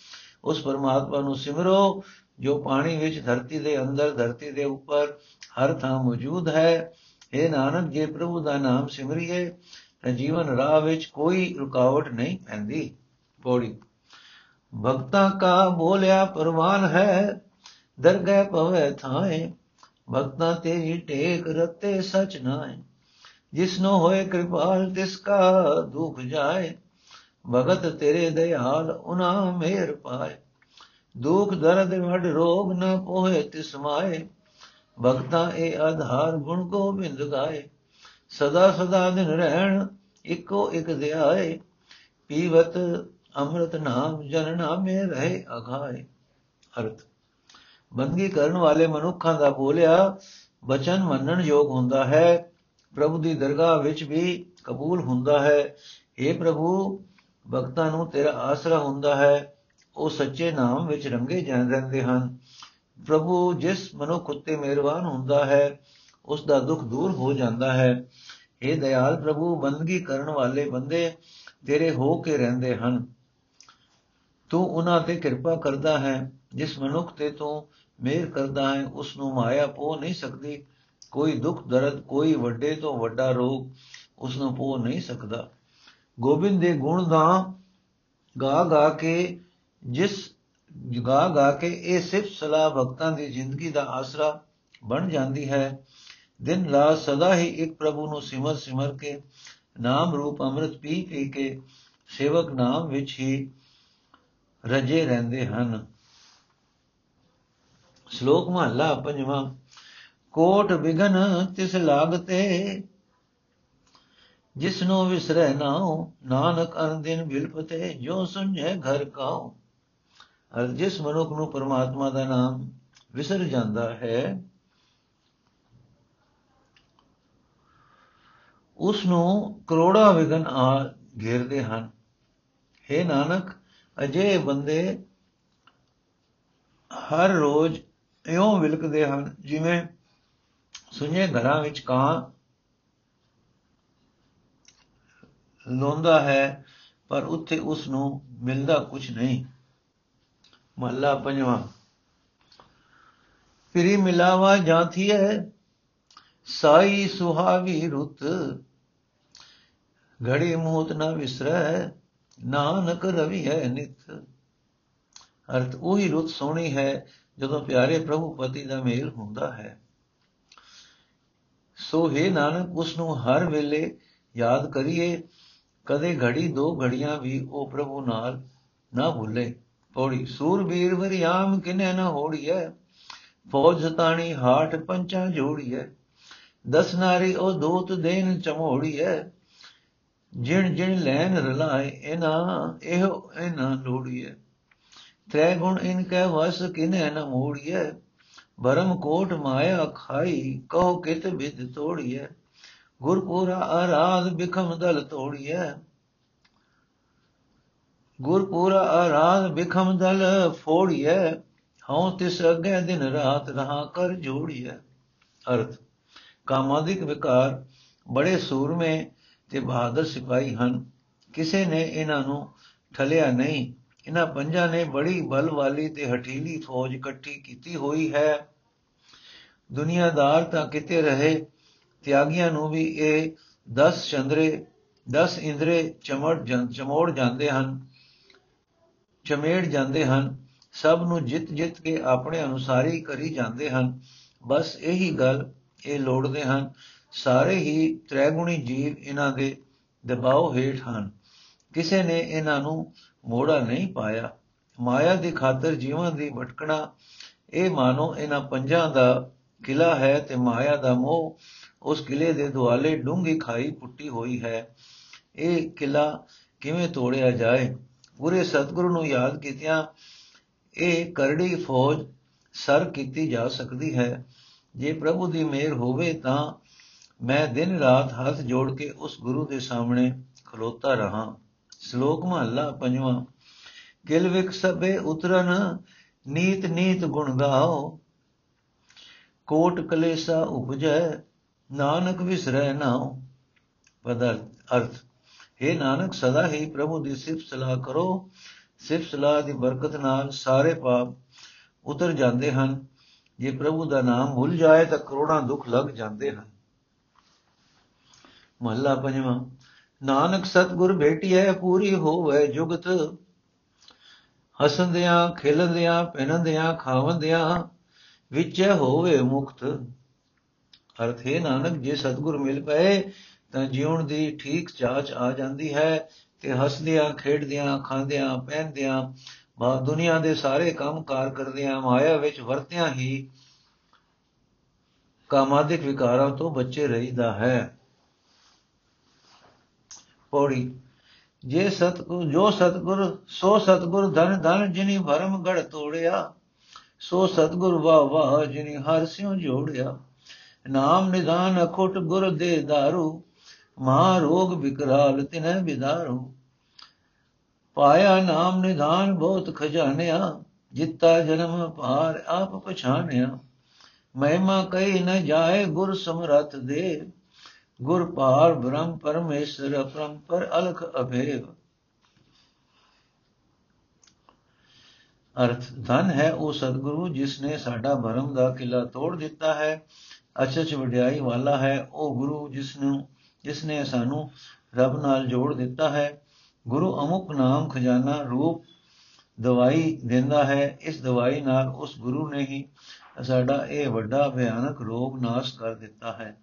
ਉਸ ਪਰਮਾਤਮਾ ਨੂੰ ਸਿਮਰੋ, ਜੋ ਪਾਣੀ ਵਿੱਚ ਧਰਤੀ ਦੇ ਅੰਦਰ, ਧਰਤੀ ਦੇ ਉੱਪਰ ਹਰ ਥਾਂ ਮੌਜੂਦ ਹੈ। ਇਹ ਨਾਨਕ, ਜੇ ਪ੍ਰਭੂ ਦਾ ਨਾਮ ਸਿਮਰਿਏ, ਤਾਂ ਜੀਵਨ ਰਾਹ ਵਿੱਚ ਕੋਈ ਰੁਕਾਵਟ ਨਹੀਂ ਪੈਂਦੀ। ਪੌੜੀ। ਭਗਤਾਂ ਕਾ ਬੋਲਿਆ ਪਰਵਾਨ ਹੈ, ਦਰਗਹਿ ਪਵੇ ਥਾਏ। ਭਗਤਾਂ ਤੇਰੀ ਟੇਕ ਰਤੇ ਸਚ ਨਾਏ। ਜਿਸਨੋ ਹੋਏ ਕਿਰਪਾਲ, ਤਿਸ ਕਾ ਦੁਖ ਜਾਏ। ਭਗਤ ਤੇਰੇ ਦਇਆਲ ਉਨਾ ਮੇਰ ਪਾਏ। ਦੁਖ ਦਰਦ ਵਡ ਰੋਗ ਨ ਪੋਹੇ, ਤਿਸ ਮਾਏ। ਭਗਤਾਂ ਇਹ ਆਧਾਰ ਗੁਣ ਗੋਬਿੰਦ ਗਾਏ। ਸਦਾ ਸਦਾ ਦਿਨ ਰਹਿਣ ਇੱਕੋ ਇੱਕ ਧਿਆਏ ਪੀਵਤ ਅੰਮ੍ਰਿਤ ਨਾਮ ਜਨ ਨਾਮੇ ਰਹੇ ਅਘਾਏ ਅਰਥ ਬੰਦਗੀ ਕਰਨ ਵਾਲੇ ਮਨੁੱਖਾਂ ਦਾ ਬੋਲਿਆ, ਬਚਨ ਮੰਨਣ ਯੋਗ ਹੁੰਦਾ ਹੈ। ਪ੍ਰਭੂ ਦੀ ਦਰਗਾਹ ਵਿੱਚ ਵੀ ਕਬੂਲ ਹੁੰਦਾ ਹੈ। اے ਪ੍ਰਭੂ, ਭਗਤਾਂ ਨੂੰ ਤੇਰਾ ਆਸਰਾ ਹੁੰਦਾ ਹੈ। ਉਹ ਸੱਚੇ ਨਾਮ ਵਿੱਚ ਰੰਗੇ ਜਾਂਦੇ ਰਹਿੰਦੇ ਹਨ। ਪ੍ਰਭੂ ਜਿਸ ਮਨੁੱਖ ਉਤੇ ਮਿਹਰਬਾਨ ਹੁੰਦਾ ਹੈ ਉਸ ਦਾ ਦੁੱਖ ਦੂਰ ਹੋ ਜਾਂਦਾ ਹੈ। ਇਹ ਦਇਆਲ ਪ੍ਰਭੂ, ਬੰਦਗੀ ਕਰਨ ਵਾਲੇ ਬੰਦੇ ਤੇਰੇ ਹੋ ਕੇ ਰਹਿੰਦੇ ਹਨ। ਤੂੰ ਉਹਨਾਂ ਤੇ ਕਿਰਪਾ ਕਰਦਾ ਹੈ, ਜਿਸ ਮਨੁੱਖ ਤੇ ਤੂੰ ਮਿਹਰ ਕਰਦਾ ਹੈ ਉਸ ਨੂੰ ਮਾਇਆ ਪੋ ਨਹੀਂ ਸਕਦੀ। ਕੋਈ ਦੁੱਖ ਦਰਦ, ਕੋਈ ਵੱਡੇ ਤੋਂ ਵੱਡਾ ਰੋਗ ਉਸ ਨੂੰ ਪੋ ਨਹੀਂ ਸਕਦਾ। ਗੋਬਿੰਦ ਦੇ ਗੁਣ ਦਾ ਗਾ ਗਾ ਕੇ ਜਿਸ ਗਾ ਗਾ ਕੇ ਇਹ ਸਿਫਤ ਸਲਾਹ ਭਗਤਾਂ ਦੀ ਜ਼ਿੰਦਗੀ ਦਾ ਆਸਰਾ ਬਣ ਜਾਂਦੀ ਹੈ। ਦਿਨ ਰਾਤ ਸਦਾ ਹੀ ਇੱਕ ਪ੍ਰਭੂ ਨੂੰ ਸਿਮਰ ਸਿਮਰ ਕੇ, ਨਾਮ ਰੂਪ ਅੰਮ੍ਰਿਤ ਪੀ ਪੀ ਕੇ, ਸੇਵਕ ਨਾਮ ਵਿੱਚ ਹੀ ਰਜੇ ਰਹਿੰਦੇ ਹਨ। ਸ਼ਲੋਕ ਮਹਲਾ ਪੰਜਵਾਂ, ਕੋਟ ਬਿਗਨ ਤਿਸ ਲਾਗਤੇ, ਜਿਸਨੋ ਵਿਸਰੈ ਨਾਉ, ਨਾਨਕ ਅਨ ਦਿਨ ਬਿਲਪਤੇ ਜੋ ਸੁਝੈ ਘਰ ਕਾਉ। ਅਰ ਜਿਸ ਮਨੁੱਖ ਨੂੰ ਪਰਮਾਤਮਾ ਦਾ ਨਾਮ ਵਿਸਰ ਜਾਂਦਾ ਹੈ ਉਸ ਨੂੰ ਕਰੋੜਾ ਵਿਗਨ ਆ ਘੇਰਦੇ ਹਨ। हे ਨਾਨਕ ਅਜੇ ਬੰਦੇ ਹਰ ਰੋਜ਼ ਇਉਂ ਵਿਲਕਦੇ ਹਨ, ਜਿਵੇਂ ਸੁਨੇ ਘਰਾਂ ਵਿੱਚ ਕਾਂ ਲੋਂਦਾ ਹੈ, ਪਰ ਉੱਥੇ ਉਸ ਨੂੰ ਮਿਲਦਾ ਕੁਝ ਨਹੀਂ। ਮਹਲਾ ਪੰਜਵਾਂ। ਫਿਰੀ ਮਿਲਾਵਾ ਜਾਂਥੀ ਹੈ ਸਾਈ ਸੁਹਾਵੀ ਰੁੱਤ। ਘੜੀ ਮੂਤ ਨਾ ਵਿਸਰੈ, ਨਾਨਕ ਰਵੀ ਹੈ ਨਿਤ। ਅਰਥ ਉਹੀ ਰੁੱਤ ਸੋਹਣੀ ਹੈ, ਜਦੋਂ ਪਿਆਰੇ ਪ੍ਰਭੂ ਪਤੀ ਦਾ ਮੇਲ ਹੁੰਦਾ ਹੈ। ਸੋ ਹੈ ਨਾਨਕ, ਉਸ ਨੂੰ ਹਰ ਵੇਲੇ ਯਾਦ ਕਰੀਏ, ਕਦੇ ਘੜੀ ਦੋ ਘੜੀਆਂ ਵੀ ਉਹ ਪ੍ਰਭੂ ਨਾਲ ਨਾ ਭੁੱਲੇ। ਪੌੜੀ ਸੂਰਬੀਰ ਵਰਿਆਮ ਕਿਨੇ ਨਾ ਹੋੜੀਐ, ਫੌਜ ਸਤਾਣੀ ਹਾਟ ਪੰਚਾ ਜੋੜੀਐ, ਦਸ ਨਾਰੀ ਉਹ ਦੂਤ ਦੇਨ ਚਮੋੜੀਐ, ਜਿਣ ਜਿਣ ਲੈਨ ਰਲਾਏ ਇਨਾ, ਇਹੋ ਇਨਾ ਲੋੜੀਐ। ਤ੍ਰੈ ਗੁਣ ਇਨ ਕੈ ਵਸ ਕਿਨੇ ਨ ਮੋੜੀਐ ਭਰਮ ਕੋਟ ਮਾਇਆ ਖਾਈ, ਕਹੋ ਕਿਤ ਬਿਦ ਤੋੜੀਐ ਗੁਰਪੂਰਾ ਆਰਾਧ ਬਿਖਮ ਦਲ ਤੋੜੀਐ ਗੁਰਪੂਰਾ ਆਰਾਧ ਬਿਖਮ ਦਲ ਫੋੜੀਐ, ਹਉ ਤਿਸ ਅਗੇ ਦਿਨ ਰਾਤ ਰਹਾ ਕਰ ਜੋੜੀਐ। ਅਰਥ ਕਾਮਾਦਿਕ ਵਿਕਾਰ, ਬੜੇ ਸੂਰਮੇ ਤੇ ਬਹਾਦਰ ਸਿਪਾਹੀ ਹਨ। ਕਿਸੇ ਨੇ ਇਹਨਾਂ ਨੂੰ ਠਲਿਆ ਨਹੀਂ। ਇਹਨਾਂ ਪੰਜਾਂ ਨੇ ਬੜੀ ਬਲ ਵਾਲੀ ਤੇ ਹਠੀਲੀ ਫੌਜ ਇਕੱਠੀ ਕੀਤੀ ਹੋਈ ਹੈ। ਦੁਨੀਆਦਾਰ ਤਾਂ ਕਿਤੇ ਰਹੇ, ਤਿਆਗੀਆਂ ਨੂੰ ਵੀ ਇਹ 10 ਚੰਦਰੇ 10 ਇੰਦਰੇ ਚਮੜ ਚਮੋੜ ਜਾਂਦੇ ਹਨ। ਚਮੇੜ ਜਾਂਦੇ ਹਨ, ਸਭ ਨੂੰ ਜਿੱਤ ਜਿੱਤ ਕੇ ਆਪਣੇ ਅਨੁਸਾਰੀ ਕਰੀ ਜਾਂਦੇ ਹਨ। ਬਸ ਇਹੀ ਗੱਲ ਇਹ ਲੋੜਦੇ ਹਨ। ਸਾਰੇ ਹੀ ਤ੍ਰੈਗੁਣੀ ਜੀਵ ਇਹਨਾਂ ਦੇ ਦਬਾਅ ਹੇਠ ਹਨ। ਕਿਸੇ ਨੇ ਇਹਨਾਂ ਨੂੰ ਮੋੜਾ ਨਹੀਂ ਪਾਇਆ। ਮਾਇਆ ਦੀ ਖਾਤਰ ਜੀਵਾਂ ਦੀ ਭਟਕਣਾ, ਇਹ ਮਾਨੋ ਇਹਨਾਂ ਪੰਜਾਂ ਦਾ ਕਿਲਾ ਹੈ ਤੇ ਮਾਇਆ ਦਾ ਮੋਹ ਉਸ ਕਿਲੇ ਦੇ ਦੁਆਲੇ ਡੂੰਗੀ ਖਾਈ ਪੁੱਟੀ ਹੋਈ ਹੈ। ਇਹ ਕਿਲਾ ਕਿਵੇਂ ਤੋੜਿਆ ਜਾਏ? ਪੂਰੇ ਸਤਿਗੁਰੂ ਨੂੰ ਯਾਦ ਕੀਤਿਆਂ, ਇਹ ਕਰੜੀ ਫੌਜ ਸਰ ਕੀਤੀ ਜਾ ਸਕਦੀ ਹੈ। ਜੇ ਪ੍ਰਭੂ ਦੀ ਮਿਹਰ ਹੋਵੇ ਤਾਂ ਮੈਂ ਦਿਨ ਰਾਤ ਹੱਥ ਜੋੜ ਕੇ ਉਸ ਗੁਰੂ ਦੇ ਸਾਹਮਣੇ ਖਲੋਤਾ ਰਹਾ। ਸ਼ਲੋਕ ਮਹੱਲਾ ਪੰਜਵਾਂ, ਕਿਲ ਵਿਕ ਸਭੇ ਉਤਰਨ, ਨੀਤ ਨੀਤ ਗੁਣ ਗਾਓ। ਕੋਟ ਕਲੇਸਾ ਉਪਜੈ, ਨਾਨਕ ਵਿਸਰੈ ਨਾਉ। ਪਦਰ ਅਰਥ हे ਨਾਨਕ, ਸਦਾ ਹੀ ਪ੍ਰਭੂ ਦੀ ਸਿਫਤ ਸਲਾਹ ਕਰੋ। ਸਿਫਤ ਸਲਾਹ ਦੀ ਬਰਕਤ ਨਾਲ ਸਾਰੇ ਪਾਪ ਉਤਰ ਜਾਂਦੇ ਹਨ। ਜੇ ਪ੍ਰਭੂ ਦਾ ਨਾਮ ਭੁੱਲ ਜਾਏ ਤਾਂ ਕਰੋੜਾਂ ਦੁੱਖ ਲੱਗ ਜਾਂਦੇ ਹਨ। ਮਹੱਲਾ ਪੰਜਵਾਂ, ਨਾਨਕ ਸਤਗੁਰ ਭੇਟਿਐ, ਪੂਰੀ ਹੋਵੇ ਜੁਗਤ। ਹਸੰਦਿਆਂ, ਖੇਲੰਦਿਆਂ, ਪਹਿਨੰਦਿਆਂ, ਖਾਵੰਦਿਆਂ, ਵਿੱਚ ਹੋਵੇ ਮੁਕਤ। ਅਰਥ, ਹੈ ਨਾਨਕ, ਜੇ ਸਤਗੁਰ ਮਿਲ ਪਏ ਤਾਂ ਜਿਉਣ ਦੀ ਠੀਕ ਚਾਚ ਆ ਜਾਂਦੀ ਹੈ ਤੇ ਹੱਸਦਿਆਂ, ਖੇਡਦਿਆਂ, ਖਾਂਦਿਆਂ, ਪਹਿਨਦਿਆਂ, ਬਾ ਦੁਨੀਆ ਦੇ ਸਾਰੇ ਕੰਮ ਕਾਰ ਕਰਦਿਆਂ ਮਾਇਆ ਵਿੱਚ ਵਰਤਿਆਂ ਹੀ ਕਾਮਾਦਿਕ ਵਿਕਾਰਾਂ ਤੋਂ ਬਚੇ ਰਹੀਦਾ ਹੈ। ਪੌੜੀ, ਜੇ ਸਤਗੁਰ, ਜੋ ਸਤਗੁਰ, ਸੋ ਸਤਗੁਰ ਧਨ ਧਨ ਜਿਨੀ ਭਰਮ ਗੜ ਤੋੜਿਆ, ਸੋ ਸਤਗੁਰ ਵਾ ਵਾ ਜਿਨੀ ਹਰ ਸਿਉ ਜੋੜਿਆ। ਨਾਮ ਨਿਦਾਨ ਅਖੁਟ ਗੁਰ ਦੇ ਦਾਰੂ ਮਾ ਰੋਗ ਵਿਕਰਾਲ ਤਿਨੈ ਵਿਦਾਰੂ ਪਾਇਆ ਨਾਮ ਨਿਦਾਨ ਬਹੁਤ ਖਜ਼ਾਨਿਆ, ਜਿੱਤਾ ਜਨਮ ਭਾਰ ਆਪ ਪਛਾਨਿਆ। ਮਹਿਮਾ ਕਈ ਨ ਜਾਏ ਗੁਰ ਸਮਰਥ ਦੇ, ਗੁਰ ਪਾਰ ਬ੍ਰਹਮ ਪਰਮੇਸ਼ਰ ਅਪਰੰਪਰ ਅਲਖ ਅਭੇਵ। ਅਰਥ ਧਨ ਹੈ ਉਹ ਸਤਿਗੁਰੂ ਜਿਸ ਨੇ ਸਾਡਾ ਭਰਮ ਦਾ ਕਿਲਾ ਤੋੜ ਦਿੱਤਾ ਹੈ ਅਚਚ ਵਡਿਆਈ ਵਾਲਾ ਹੈ ਉਹ ਗੁਰੂ ਜਿਸ ਨੂੰ ਜਿਸ ਨੇ ਸਾਨੂੰ ਰੱਬ ਨਾਲ ਜੋੜ ਦਿੱਤਾ ਹੈ। ਗੁਰੂ ਅਮੁਕ ਨਾਮ ਖਜ਼ਾਨਾ ਰੂਪ ਦਵਾਈ ਦਿੰਦਾ ਹੈ। ਇਸ ਦਵਾਈ ਨਾਲ ਉਸ ਗੁਰੂ ਨੇ ਹੀ ਸਾਡਾ ਇਹ ਵੱਡਾ ਭਿਆਨਕ ਰੋਗ ਨਾਸ਼ ਕਰ ਦਿੱਤਾ ਹੈ।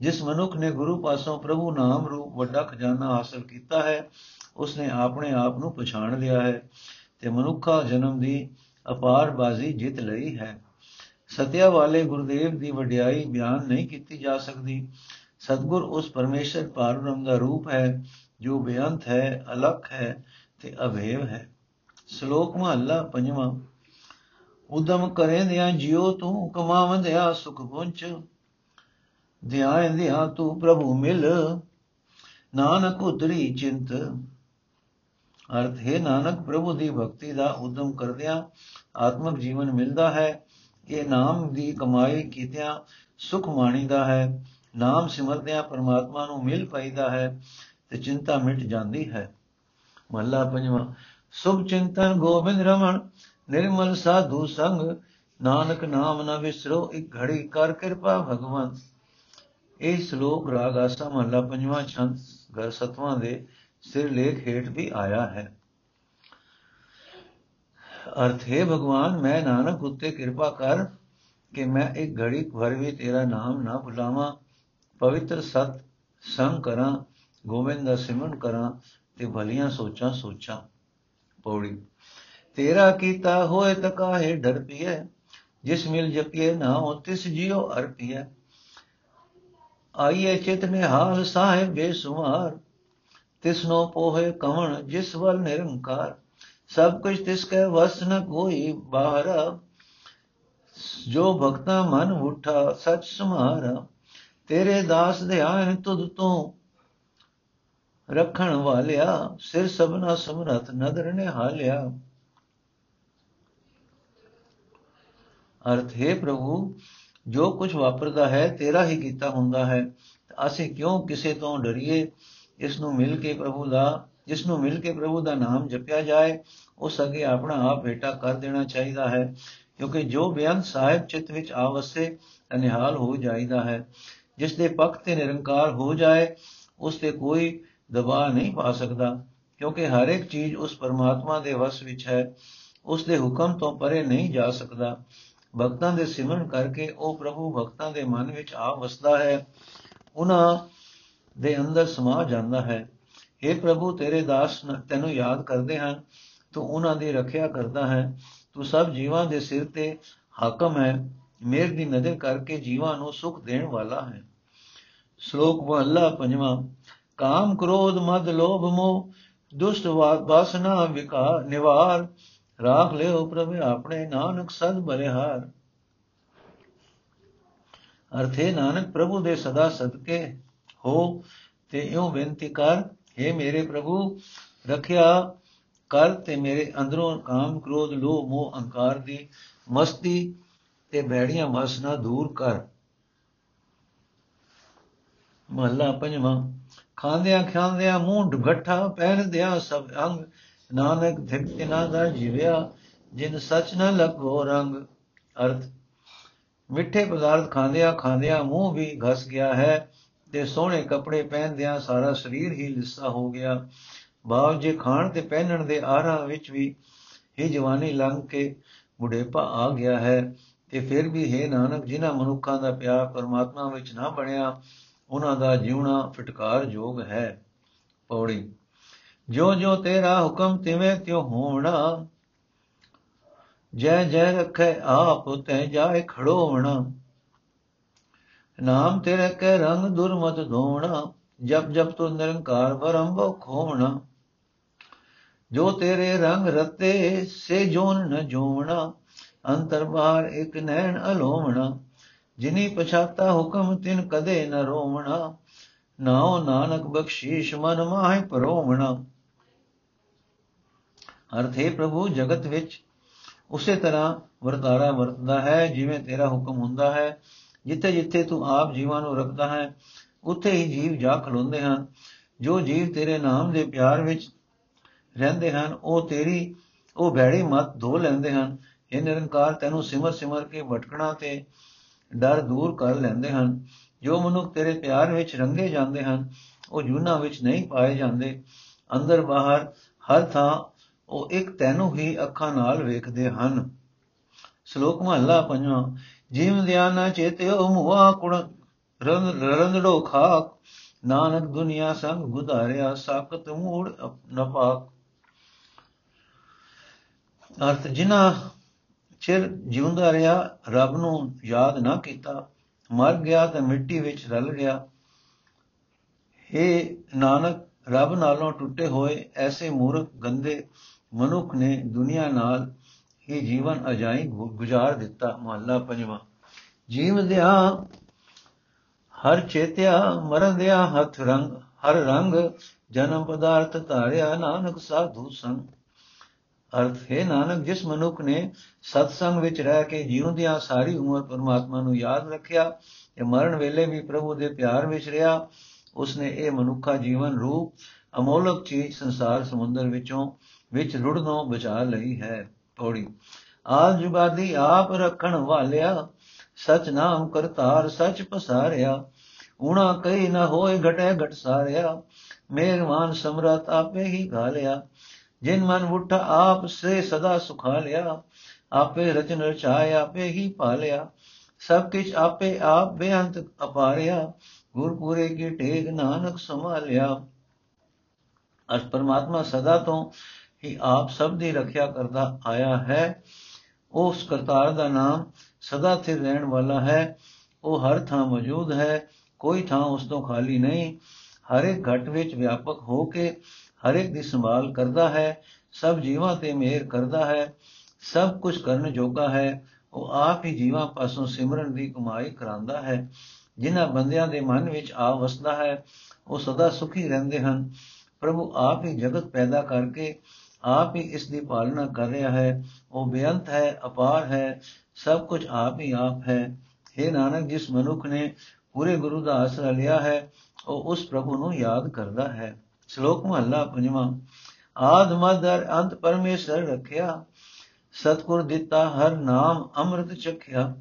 ਜਿਸ ਮਨੁੱਖ ਨੇ ਗੁਰੂ ਪਾਸੋਂ ਪ੍ਰਭੂ ਨਾਮ ਰੂਪ ਵੱਡਾ ਖਜ਼ਾਨਾ ਹਾਸਲ ਕੀਤਾ ਹੈ ਉਸਨੇ ਆਪਣੇ ਆਪ ਨੂੰ ਪਛਾਣ ਲਿਆ ਹੈ ਤੇ ਮਨੁੱਖਾ ਜਨਮ ਦੀ ਅਪਾਰ ਬਾਜ਼ੀ ਜਿੱਤ ਲਈ ਹੈ। ਸਤਿਆ ਵਾਲੇ ਗੁਰਦੇਵ ਦੀ ਵਡਿਆਈ ਬਿਆਨ ਨਹੀਂ ਕੀਤੀ ਜਾ ਸਕਦੀ। ਸਤਗੁਰ ਉਸ ਪਰਮੇਸ਼ਰ ਪਾਰਬ੍ਰਹਮ ਦਾ ਰੂਪ ਹੈ, ਜੋ ਬੇਅੰਤ ਹੈ, ਅਲਖ ਹੈ ਤੇ ਅਭੇਵ ਹੈ। ਸ਼ਲੋਕ ਮਹੱਲਾ ਪੰਜਵਾਂ, ਉਦਮ ਕਰੇਂਦਿਆਂ ਜਿਉ ਤੂੰ ਕਮਾਵੰਦਿਆ ਸੁਖ ਪੁੰਚ। ਧਿਆਨ ਦਿਆ ਤੂੰ ਪ੍ਰਭੂ ਮਿਲ, ਨਾਨਕ ਉਤਰੀ ਚਿੰਤ। ਅਰਥ, ਹੈ ਨਾਨਕ, ਪ੍ਰਭੂ ਦੀ ਭਗਤੀ ਦਾ ਉਦਮ ਕਰਦਿਆਂ ਆਤਮਿਕ ਜੀਵਨ ਮਿਲਦਾ ਹੈ। ਇਹ ਨਾਮ ਦੀ ਕਮਾਈ ਕੀਤਿਆਂ ਸੁਖ ਮਾਣੀਦਾ ਹੈ। ਨਾਮ ਸਿਮਰਦਿਆਂ ਪਰਮਾਤਮਾ ਨੂੰ ਮਿਲ ਪਈਦਾ ਹੈ ਤੇ ਚਿੰਤਾ ਮਿਟ ਜਾਂਦੀ ਹੈ। ਮਹਲਾ ਪੰਜਵਾਂ ਸੁਭ ਚਿੰਤਨ ਗੋਬਿੰਦ ਰਮਣ ਨਿਰਮਲ ਸਾਧੂ ਸੰਗ, ਨਾਨਕ ਨਾਮ ਨਾ ਵਿਸਰੋ, ਇੱਕ ਘੜੀ ਕਰ ਕਿਰਪਾ ਭਗਵੰਤ ਇਹ ਸ਼ਲੋਕ ਰਾਗ ਆਸਾ ਮਹਲਾ ਪੰਜਵਾਂ ਛੰਦ ਗਰ ਸਤਵਾਂ ਦੇ ਸਿਰ ਲੇਖ ਹੇਠ ਵੀ ਆਇਆ ਹੈ। ਅਰਥ, ਹੈ ਭਗਵਾਨ, ਮੈਂ ਨਾਨਕ ਉੱਤੇ ਕਿਰਪਾ ਕਰ ਕਿ ਮੈਂ ਇੱਕ ਘੜੀ ਭਰ ਵੀ ਤੇਰਾ ਨਾਮ ਨਾ ਭੁਲਾਵਾਂ। ਪਵਿੱਤਰ ਸਤ, ਸੰਗ ਕਰਾਂ, ਗੋਬਿੰਦ ਦਾ ਸਿਮਰਨ ਕਰਾਂ ਤੇ ਭਲੀਆਂ ਸੋਚਾਂ ਸੋਚਾਂ। ਪੌੜੀ, ਤੇਰਾ ਕੀਤਾ ਹੋਏ ਤਾਂ ਕਾਹੇ ਡਰ ਪੀਏ, ਜਿਸ ਮਿਲ ਜਪੀਏ ਨਾ ਹੋ ਤਿਸ ਜਿਉ ਅਰਪੀਏ ਆਈਏ ਚਿਤ ਨੇ ਹਾਲ ਸਾਹਿਬ ਬੇਸੁਮਾਰ ਤਿਸਨੋ ਪੋਹੇ ਕਵਣ ਜਿਸ ਵੱਲ ਨਿਰੰਕਾਰ। ਸਭ ਕੁਝ ਤਿਸ ਕੈ ਵਸ ਨ ਕੋਈ ਬਾਹਰ, ਜੋ ਭਗਤਾ ਮਨ ਉਠਾ ਸਚ ਸੁਮਾਰਾ। ਤੇਰੇ ਦਾਸ ਧਿਆਨ ਤੁਧ ਤੋਂ ਰੱਖਣ ਵਾਲਿਆ, ਸਿਰ ਸਭਨਾ ਸਮਰਥ ਨਦਰ ਨੇ ਹਾਲਿਆ। ਅਰਥ, ਹੈ ਪ੍ਰਭੂ, ਜੋ ਕੁਝ ਵਾਪਰਦਾ ਹੈ, ਤੇਰਾ ਹੀ ਕੀਤਾ ਹੁੰਦਾ ਹੈ। ਅਸੀਂ ਕਿਉਂ ਕਿਸੇ ਤੋਂ ਡਰੀਏ? ਇਸ ਨੂੰ ਮਿਲ ਕੇ ਪ੍ਰਭੂ ਦਾ ਜਿਸ ਨੂੰ ਮਿਲ ਕੇ ਪ੍ਰਭੂ ਦਾ ਨਾਮ ਜਪਿਆ ਜਾਏ ਉਸ ਅਗੇ ਆਪਣਾ ਆਪ ਭੇਟਾ ਕਰ ਦੇਣਾ ਚਾਹੀਦਾ ਹੈ। ਕਿਉਂਕਿ ਜੋ ਬੇਅੰਤ ਸਾਹਿਬ ਚਿੱਤ ਵਿੱਚ ਆਵਸੇ, ਅਨਿਹਾਲ ਹੋ ਜਾਈਦਾ ਹੈ। ਜਿਸ ਦੇ ਪੱਖ ਤੇ ਨਿਰੰਕਾਰ ਹੋ ਜਾਏ, ਉਸ ਤੇ ਕੋਈ ਦਬਾ ਨਹੀਂ ਪਾ ਸਕਦਾ, ਕਿਉਂਕਿ ਹਰ ਇੱਕ ਚੀਜ਼ ਉਸ ਪਰਮਾਤਮਾ ਦੇ ਵਸ ਵਿੱਚ ਹੈ, ਉਸ ਦੇ ਹੁਕਮ ਤੋਂ ਪਰੇ ਨਹੀਂ ਜਾ ਸਕਦਾ। ਭਗਤਾਂ ਦੇ ਸਿਮਰਨ ਕਰਕੇ ਉਹ ਪ੍ਰਭੂ ਭਗਤਾਂ ਦੇ ਮਨ ਵਿੱਚ ਆ ਵਸਦਾ ਹੈ, ਉਹਨਾਂ ਦੇ ਅੰਦਰ ਸਮਾ ਜਾਂਦਾ ਹੈ। हे ਪ੍ਰਭੂ, ਤੇਰੇ ਦਾਸ ਤੈਨੂੰ ਯਾਦ ਕਰਦੇ ਹਨ, ਤੂੰ ਉਹਨਾਂ ਦੀ ਰੱਖਿਆ ਕਰਦਾ ਹੈ। ਤੂੰ ਸਭ ਜੀਵਾਂ ਦੇ ਸਿਰ ਤੇ ਹਾਕਮ ਹੈ। ਮੇਰ ਦੀ ਨਜ਼ਰ ਕਰਕੇ ਜੀਵਾਂ ਨੂੰ ਸੁਖ ਦੇਣ ਵਾਲਾ ਹੈ। ਸ਼ਲੋਕ ਮਹਲਾ ਪੰਜਵਾਂ, ਕਾਮ ਕ੍ਰੋਧ ਮਦ ਲੋਭ ਮੋਹ, ਦੁਸ਼ਟ ਵਾਸਨਾ ਵਿਕਾਰ ਨਿਵਾਰ, ਰਾਖ ਲਿਓ ਪ੍ਰਭ ਆਪਣੇ ਨਾਨਕ ਸਦ ਬਲਿਹਾਰ। ਅਰਥੇ ਨਾਨਕ ਪ੍ਰਭੂ ਦੇ ਸਦਾ ਸਦਕੇ ਹੋ ਤੇ ਇਉਂ ਬੇਨਤੀ ਕਰ हे ਮੇਰੇ ਪ੍ਰਭੂ, ਰੱਖਿਆ ਕਰ ਤੇ ਮੇਰੇ ਅੰਦਰੋਂ ਕਾਮ ਕ੍ਰੋਧ ਲੋਭ ਮੋਹ ਅਹੰਕਾਰ ਦੀ ਮਸਤੀ ਤੇ ਬੈੜੀਆਂ ਵਾਸਨਾ ਦੂਰ ਕਰ। ਮਹਲਾ ਪੰਜਵਾਂ, ਖਾਂਦਿਆਂ ਖਾਂਦਿਆਂ ਮੂੰਹ ਢਗਠਾ ਪਹਿਨਦਿਆਂ ਸਭ ਅੰਗ, ਨਾਨਕ ਧਿਰਤਿਨਾ ਦਾ ਜੀਵਿਆ, ਜਿਨ ਸਚ ਨ ਲਗੋ ਰੰਗ। ਅਰਥ, ਮਿੱਠੇ ਪਦਾਰਥ ਖਾਂਦਿਆਂ ਖਾਂਦਿਆਂ ਮੂੰਹ ਵੀ ਘਸ ਗਿਆ ਹੈ, ਤੇ ਸੋਹਣੇ ਕੱਪੜੇ ਪਹਿਨਦਿਆਂ ਸਾਰਾ ਸਰੀਰ ਹੀ ਲਿੱਸਾ ਹੋ ਗਿਆ। ਬਾਵ ਜੇ ਖਾਣ ਤੇ ਪਹਿਨਣ ਦੇ ਆਰਾਂ ਵਿੱਚ ਵੀ ਹੀ ਜਵਾਨੀ ਲੰਘ ਕੇ ਬੁਢੇਪਾ ਆ ਗਿਆ ਹੈ ਤੇ ਫਿਰ ਵੀ ਹੈ ਨਾਨਕ, ਜਿਨ੍ਹਾਂ ਮਨੁੱਖਾਂ ਦਾ ਪਿਆਰ ਪਰਮਾਤਮਾ ਵਿੱਚ ਨਾ ਬਣਿਆ, ਉਹਨਾਂ ਦਾ ਜਿਉਣਾ ਫਟਕਾਰ ਯੋਗ ਹੈ। ਪੌੜੀ ਜੋ ਜੋ ਤੇਰਾ ਹੁਕਮ ਤਿਵੇਂ ਤਿਉ ਹੋਣਾ ਜੈ ਜੈ ਰਖੈ ਆਪ ਤੈ ਜਾਏ ਖੜੋਵਣਾ ਨਾਮ ਤੇਰੇ ਕੈ ਰੰਗ ਦੁਰਮਤ ਧੋਣਾ ਜਪ ਜਪ ਤੋ ਨਿਰੰਕਾਰ ਬਰੰਭੋ ਖੋਵਣਾ ਜੋ ਤੇਰੇ ਰੰਗ ਰਤੇ, ਸੇ ਜੋਨ ਨ ਜੋਵਣਾ। ਅੰਤਰ ਬਾਹਰ ਇੱਕ ਨੈਣ ਅਲੋਵਣਾ ਜਿਨੀ ਪਛਾਤਾ ਹੁਕਮ ਤਿਨ ਕਦੇ ਨ ਰੋਵਣਾ ਨਾਉ ਨਾਨਕ ਬਖਸ਼ੀਸ਼ ਮਨ ਮਾਹਿ ਪਰੋਵਣਾ ਅਰਥ ਹੈ ਪ੍ਰਭੂ, ਜਗਤ ਵਿੱਚ ਉਸੇ ਤਰ੍ਹਾਂ ਵਰਤਾਰਾ ਵਰਤਦਾ ਹੈ, ਜਿਵੇਂ ਤੇਰਾ ਹੁਕਮ ਹੁੰਦਾ ਹੈ। ਜਿੱਥੇ ਜਿੱਥੇ ਤੂੰ ਆਪ ਜੀਵਾਂ ਨੂੰ ਰੱਖਦਾ ਹੈ, ਉੱਥੇ ਹੀ ਜੀਵ ਜਾ ਖਲੋਂਦੇ ਹਨ। ਜੋ ਜੀਵ ਤੇਰੇ ਨਾਮ ਦੇ ਪਿਆਰ ਵਿੱਚ ਰਹਿੰਦੇ ਹਨ, ਉਹ ਤੇਰੀ, ਉਹ ਭੈੜੀ ਮਤ ਧੋ ਲੈਂਦੇ ਹਨ। ਇਹ ਨਿਰੰਕਾਰ ਤੈਨੂੰ ਸਿਮਰ ਸਿਮਰ ਕੇ ਭਟਕਣਾ ਤੇ ਡਰ ਦੂਰ ਕਰ ਲੈਂਦੇ ਹਨ। ਜੋ ਮਨੁੱਖ ਤੇਰੇ ਪਿਆਰ ਵਿੱਚ ਰੰਗੇ ਜਾਂਦੇ ਹਨ, ਉਹ ਜੂਨਾ ਵਿੱਚ ਨਹੀਂ ਪਾਏ ਜਾਂਦੇ। ਅੰਦਰ ਬਾਹਰ ਹਰ ਥਾਂ ਉਹ ਇੱਕ ਤੈਨੂੰ ਹੀ ਅੱਖਾਂ ਨਾਲ ਵੇਖਦੇ ਹਨ। ਸ਼ਲੋਕ ਮਹਲਾ ਪੰਜਵਾਂ ਜੀਵ ਧਿਆਨ ਚੇਤਿਓ ਮੁਆ ਕੁੜ ਰੰਦੜੋ ਖਾਕ, ਨਾਨਕ ਦੁਨੀਆ ਸੰਗ ਗੁਦਾਰਿਆ ਸਾਖਤ ਮੂੜ ਨਪਾਕ ਅਰਥ ਜਿਨਾ ਚਿਰ ਜਿਉਂਦਾ ਰਿਹਾ, ਰੱਬ ਨੂੰ ਯਾਦ ਨਾ ਕੀਤਾ, ਮਰ ਗਿਆ ਤਾਂ ਮਿੱਟੀ ਵਿੱਚ ਰਲ ਗਿਆ। हे ਨਾਨਕ, ਰੱਬ ਨਾਲੋਂ ਟੁੱਟੇ ਹੋਏ ਐਸੇ ਮੂਰਖ, ਗੰਦੇ ਮਨੁੱਖ ਨੇ ਦੁਨੀਆ ਨਾਲ ਹੀ ਜੀਵਨ ਅਜਾਈ ਗੁਜ਼ਾਰ ਦਿੱਤਾ, ਮਹੱਲਾ ਪੰਜਵਾਂ। ਜੀਵ ਦਿਆ ਹਰ ਚੇਤਿਆ, ਮਰਦਿਆ ਹੱਥ ਰੰਗ, ਹਰ ਰੰਗ ਜਨਮ ਪਦਾਰਥ ਧਾਰਿਆ, ਨਾਨਕ ਸਾਧੂ ਸੰਗ। ਅਰਥ, ਹੈ ਨਾਨਕ, ਜਿਸ ਮਨੁੱਖ ਨੇ ਸਤਸੰਗ ਵਿੱਚ ਰਹਿ ਕੇ ਜੀਉਂਦਿਆਂ ਸਾਰੀ ਉਮਰ ਪਰਮਾਤਮਾ ਨੂੰ ਯਾਦ ਰੱਖਿਆ ਤੇ ਮਰਨ ਵੇਲੇ ਵੀ ਪ੍ਰਭੂ ਦੇ ਪਿਆਰ ਵਿੱਚ ਰਿਹਾ, ਉਸਨੇ ਇਹ ਮਨੁੱਖਾ ਜੀਵਨ ਰੂਪ ਅਮੋਲਕ ਚੀਜ਼ ਸੰਸਾਰ ਸਮੁੰਦਰ ਵਿੱਚੋਂ, ਵਿੱਚ ਰੁੜਨੋਂ ਬਚਾ ਲਈ ਹੈ। ਥੋੜੀ ਆਲ ਜੁਗਾਦੀ ਆਪ ਰੱਖਣ ਵਾਲਿਆ, ਸਚ ਨਾਮ ਕਰਤਾਰ ਸਚ ਪਸਾਰਿਆ ਉਣਾ ਕਈ ਨਾ ਹੋਏ, ਘਟੇ ਘਟ ਸਾਰਿਆ ਮਿਹਰਮਾਨ ਸਮਰਤ ਆਪੇ ਹੀ ਘਾਲਿਆ ਜਿਨ ਮਨ ਉਠਾ ਆਪ ਸੇ ਸਦਾ ਸੁਖਾ ਲਿਆ, ਆਪੇ ਰਚਨ ਰਚਾਇਆ ਆਪੇ ਹੀ ਪਾਲਿਆ। ਸਭ ਕਿਛ ਆਪੇ ਆਪ ਬੇਅੰਤ ਅਪਾਰਿਆ, ਗੁਰਪੂਰੇ ਕੀ ਟੇਗ ਨਾਨਕ ਸੰਭਾਲਿਆ। ਅਸ ਪਰਮਾਤਮਾ ਸਦਾ ਤੋਂ ਹੀ ਆਪ ਸਭ ਦੀ ਰੱਖਿਆ ਕਰਦਾ ਆਇਆ ਹੈ। ਉਸ ਕਰਤਾਰ ਦਾ ਨਾਮ ਸਦਾ ਸਥਿਰ ਰਹਿਣ ਵਾਲਾ ਹੈ। ਉਹ ਹਰ ਥਾਂ ਮੌਜੂਦ ਹੈ, ਕੋਈ ਥਾਂ ਉਸ ਤੋਂ ਖਾਲੀ ਨਹੀਂ। ਹਰ ਇੱਕ ਘਟ ਵਿੱਚ ਵਿਆਪਕ ਹੋ ਕੇ ਹਰੇਕ ਦੀ ਸੰਭਾਲ ਕਰਦਾ ਹੈ, ਸਭ ਜੀਵਾਂ ਤੇ ਮਿਹਰ ਕਰਦਾ ਹੈ, ਸਭ ਕੁਝ ਕਰਨ ਜੋਗਾ ਹੈ, ਉਹ ਆਪ ਹੀ ਜੀਵਾਂ ਪਾਸੋਂ ਸਿਮਰਨ ਦੀ ਕਮਾਈ ਕਰਾਂਦਾ ਹੈ, ਜਿਨ੍ਹਾਂ ਬੰਦਿਆਂ ਦੇ ਮਨ ਵਿੱਚ ਆ ਵਸਦਾ ਹੈ, ਉਹ ਸਦਾ ਸੁਖੀ ਰਹਿੰਦੇ ਹਨ, ਪ੍ਰਭੂ ਆਪ ਹੀ ਜਗਤ ਪੈਦਾ ਕਰਕੇ ਆਪ ਹੀ ਇਸ ਦੀ ਪਾਲਣਾ ਕਰ ਰਿਹਾ ਹੈ, ਉਹ ਬੇਅੰਤ ਹੈ, ਅਪਾਰ ਹੈ, ਸਭ ਕੁਝ ਆਪ ਹੀ ਆਪ ਹੈ हे ਨਾਨਕ ਜਿਸ ਮਨੁੱਖ ਨੇ ਪੂਰੇ ਗੁਰੂ ਦਾ ਆਸਰਾ ਲਿਆ ਹੈ, ਉਹ ਉਸ ਪ੍ਰਭੂ ਨੂੰ ਯਾਦ ਕਰਦਾ ਹੈ। ਸ਼ਲੋਕ ਮਹਲਾ ਪੰਜਵਾਂ। ਆਦ ਮਦਰ ਅੰਤ ਪਰਮੇਸ਼ਰ ਰੱਖਿਆ। ਸਤਗੁਰ ਦਿੱਤਾ ਹਰ ਨਾਮ ਅੰਮ੍ਰਿਤ ਚਖਿਆ।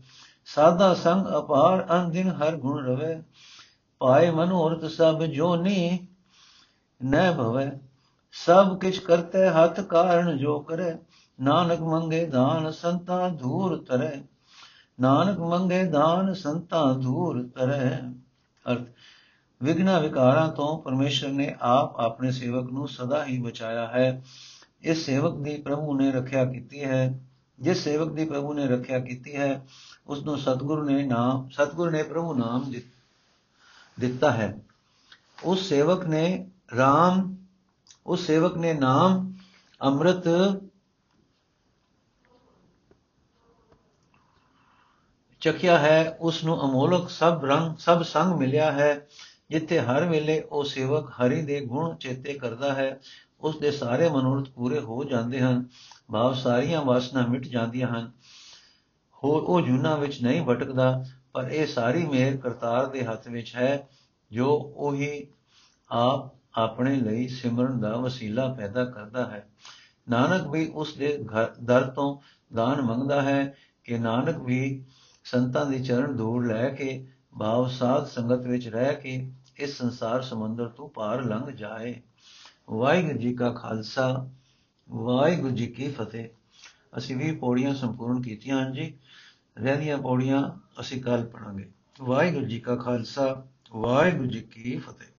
ਸਾਦਾ ਸੰਗ ਅਪਾਰ ਅੰਦਿਨ ਹਰ ਗੁਣ ਰਵੇ। ਪਾਏ ਮਨੋਰਥ ਸਭ ਜੋਨੀ ਨਹਿ ਭਵੈ। ਸਭ ਕਿਛ ਕਰਤੇ ਹੱਥ ਕਾਰਨ ਜੋ ਕਰੇ। ਨਾਨਕ ਮੰਗੇ ਦਾਨ ਸੰਤਾਂ ਦੂਰ ਤਰੈ। ਨਾਨਕ ਮੰਗੇ ਦਾਨ ਸੰਤਾਂ ਦੂਰ ਤਰੈ। ਅਰਥ ਵਿਗਨਾ ਵਿਕਾਰਾਂ ਤੋਂ ਪਰਮੇਸ਼ਰ ਨੇ ਆਪ ਆਪਣੇ ਸੇਵਕ ਨੂੰ ਸਦਾ ਹੀ ਬਚਾਇਆ ਹੈ। ਇਸ ਸੇਵਕ ਦੀ ਪ੍ਰਭੂ ਨੇ ਰੱਖਿਆ ਕੀਤੀ ਹੈ। ਜਿਸ ਸੇਵਕ ਦੀ ਪ੍ਰਭੂ ਨੇ ਰੱਖਿਆ ਕੀਤੀ ਹੈ ਉਸ ਨੂੰ ਸਤਿਗੁਰੂ ਨੇ ਨਾਮ, ਸਤਿਗੁਰੂ ਨੇ ਪ੍ਰਭੂ ਨਾਮ ਦਿੱਤਾ ਹੈ। ਉਸ ਸੇਵਕ ਨੇ RAM ਉਸ ਸੇਵਕ ਨੇ ਨਾਮ ਅੰਮ੍ਰਿਤ, ਚਖਿਆ ਹੈ। ਉਸ ਨੂੰ ਅਮੋਲਕ ਸਭ ਰੰਗ, ਸਭ ਸੰਗ ਮਿਲਿਆ ਹੈ। ਜਿੱਥੇ ਹਰ ਵੇਲੇ ਉਹ ਸੇਵਕ ਹਰੀ ਦੇ ਗੁਣ ਚੇਤੇ ਕਰਦਾ ਹੈ, ਉਸ ਦੇ ਸਾਰੇ ਮਨੋਰਥ ਪੂਰੇ ਹੋ ਜਾਂਦੇ ਹਨ, ਭਾਵ ਸਾਰੀਆਂ ਵਾਸਨਾ ਮਿਟ ਜਾਂਦੀਆਂ ਹਨ। ਹੋ, ਉਹ ਜੁਨਾ ਵਿੱਚ ਨਹੀਂ ਭਟਕਦਾ, ਪਰ ਇਹ ਸਾਰੀ ਮਿਹਰ ਕਰਤਾਰ ਦੇ ਹੱਥ ਵਿੱਚ ਹੈ, ਜੋ ਉਹੀ ਆਪ ਆਪਣੇ ਲਈ ਸਿਮਰਨ ਦਾ ਵਸੀਲਾ ਪੈਦਾ ਕਰਦਾ ਹੈ। ਨਾਨਕ ਵੀ ਉਸ ਦੇ ਦਰ ਤੋਂ ਦਾਨ ਮੰਗਦਾ ਹੈ ਕਿ ਨਾਨਕ ਵੀ ਸੰਤਾਂ ਦੀ ਚਰਨ ਧੂੜ ਲੈ ਕੇ, ਭਾਵ ਸਾਧ ਸੰਗਤ ਵਿੱਚ ਰਹਿ ਕੇ ਇਸ ਸੰਸਾਰ ਸਮੁੰਦਰ ਤੋਂ ਪਾਰ ਲੰਘ ਜਾਏ। ਵਾਹਿਗੁਰੂ ਜੀ ਕਾ ਖਾਲਸਾ, ਵਾਹਿਗੁਰੂ ਜੀ ਕੀ ਫਤਿਹ। ਅਸੀਂ ਵੀ ਪੌੜੀਆਂ ਸੰਪੂਰਨ ਕੀਤੀਆਂ ਹਨ ਜੀ। ਰਹਿੰਦੀਆਂ ਪੌੜੀਆਂ ਅਸੀਂ ਕੱਲ ਪੜਾਂਗੇ ਵਾਹਿਗੁਰੂ ਜੀ ਕਾ ਖਾਲਸਾ, ਵਾਹਿਗੁਰੂ ਜੀ ਕੀ ਫਤਿਹ।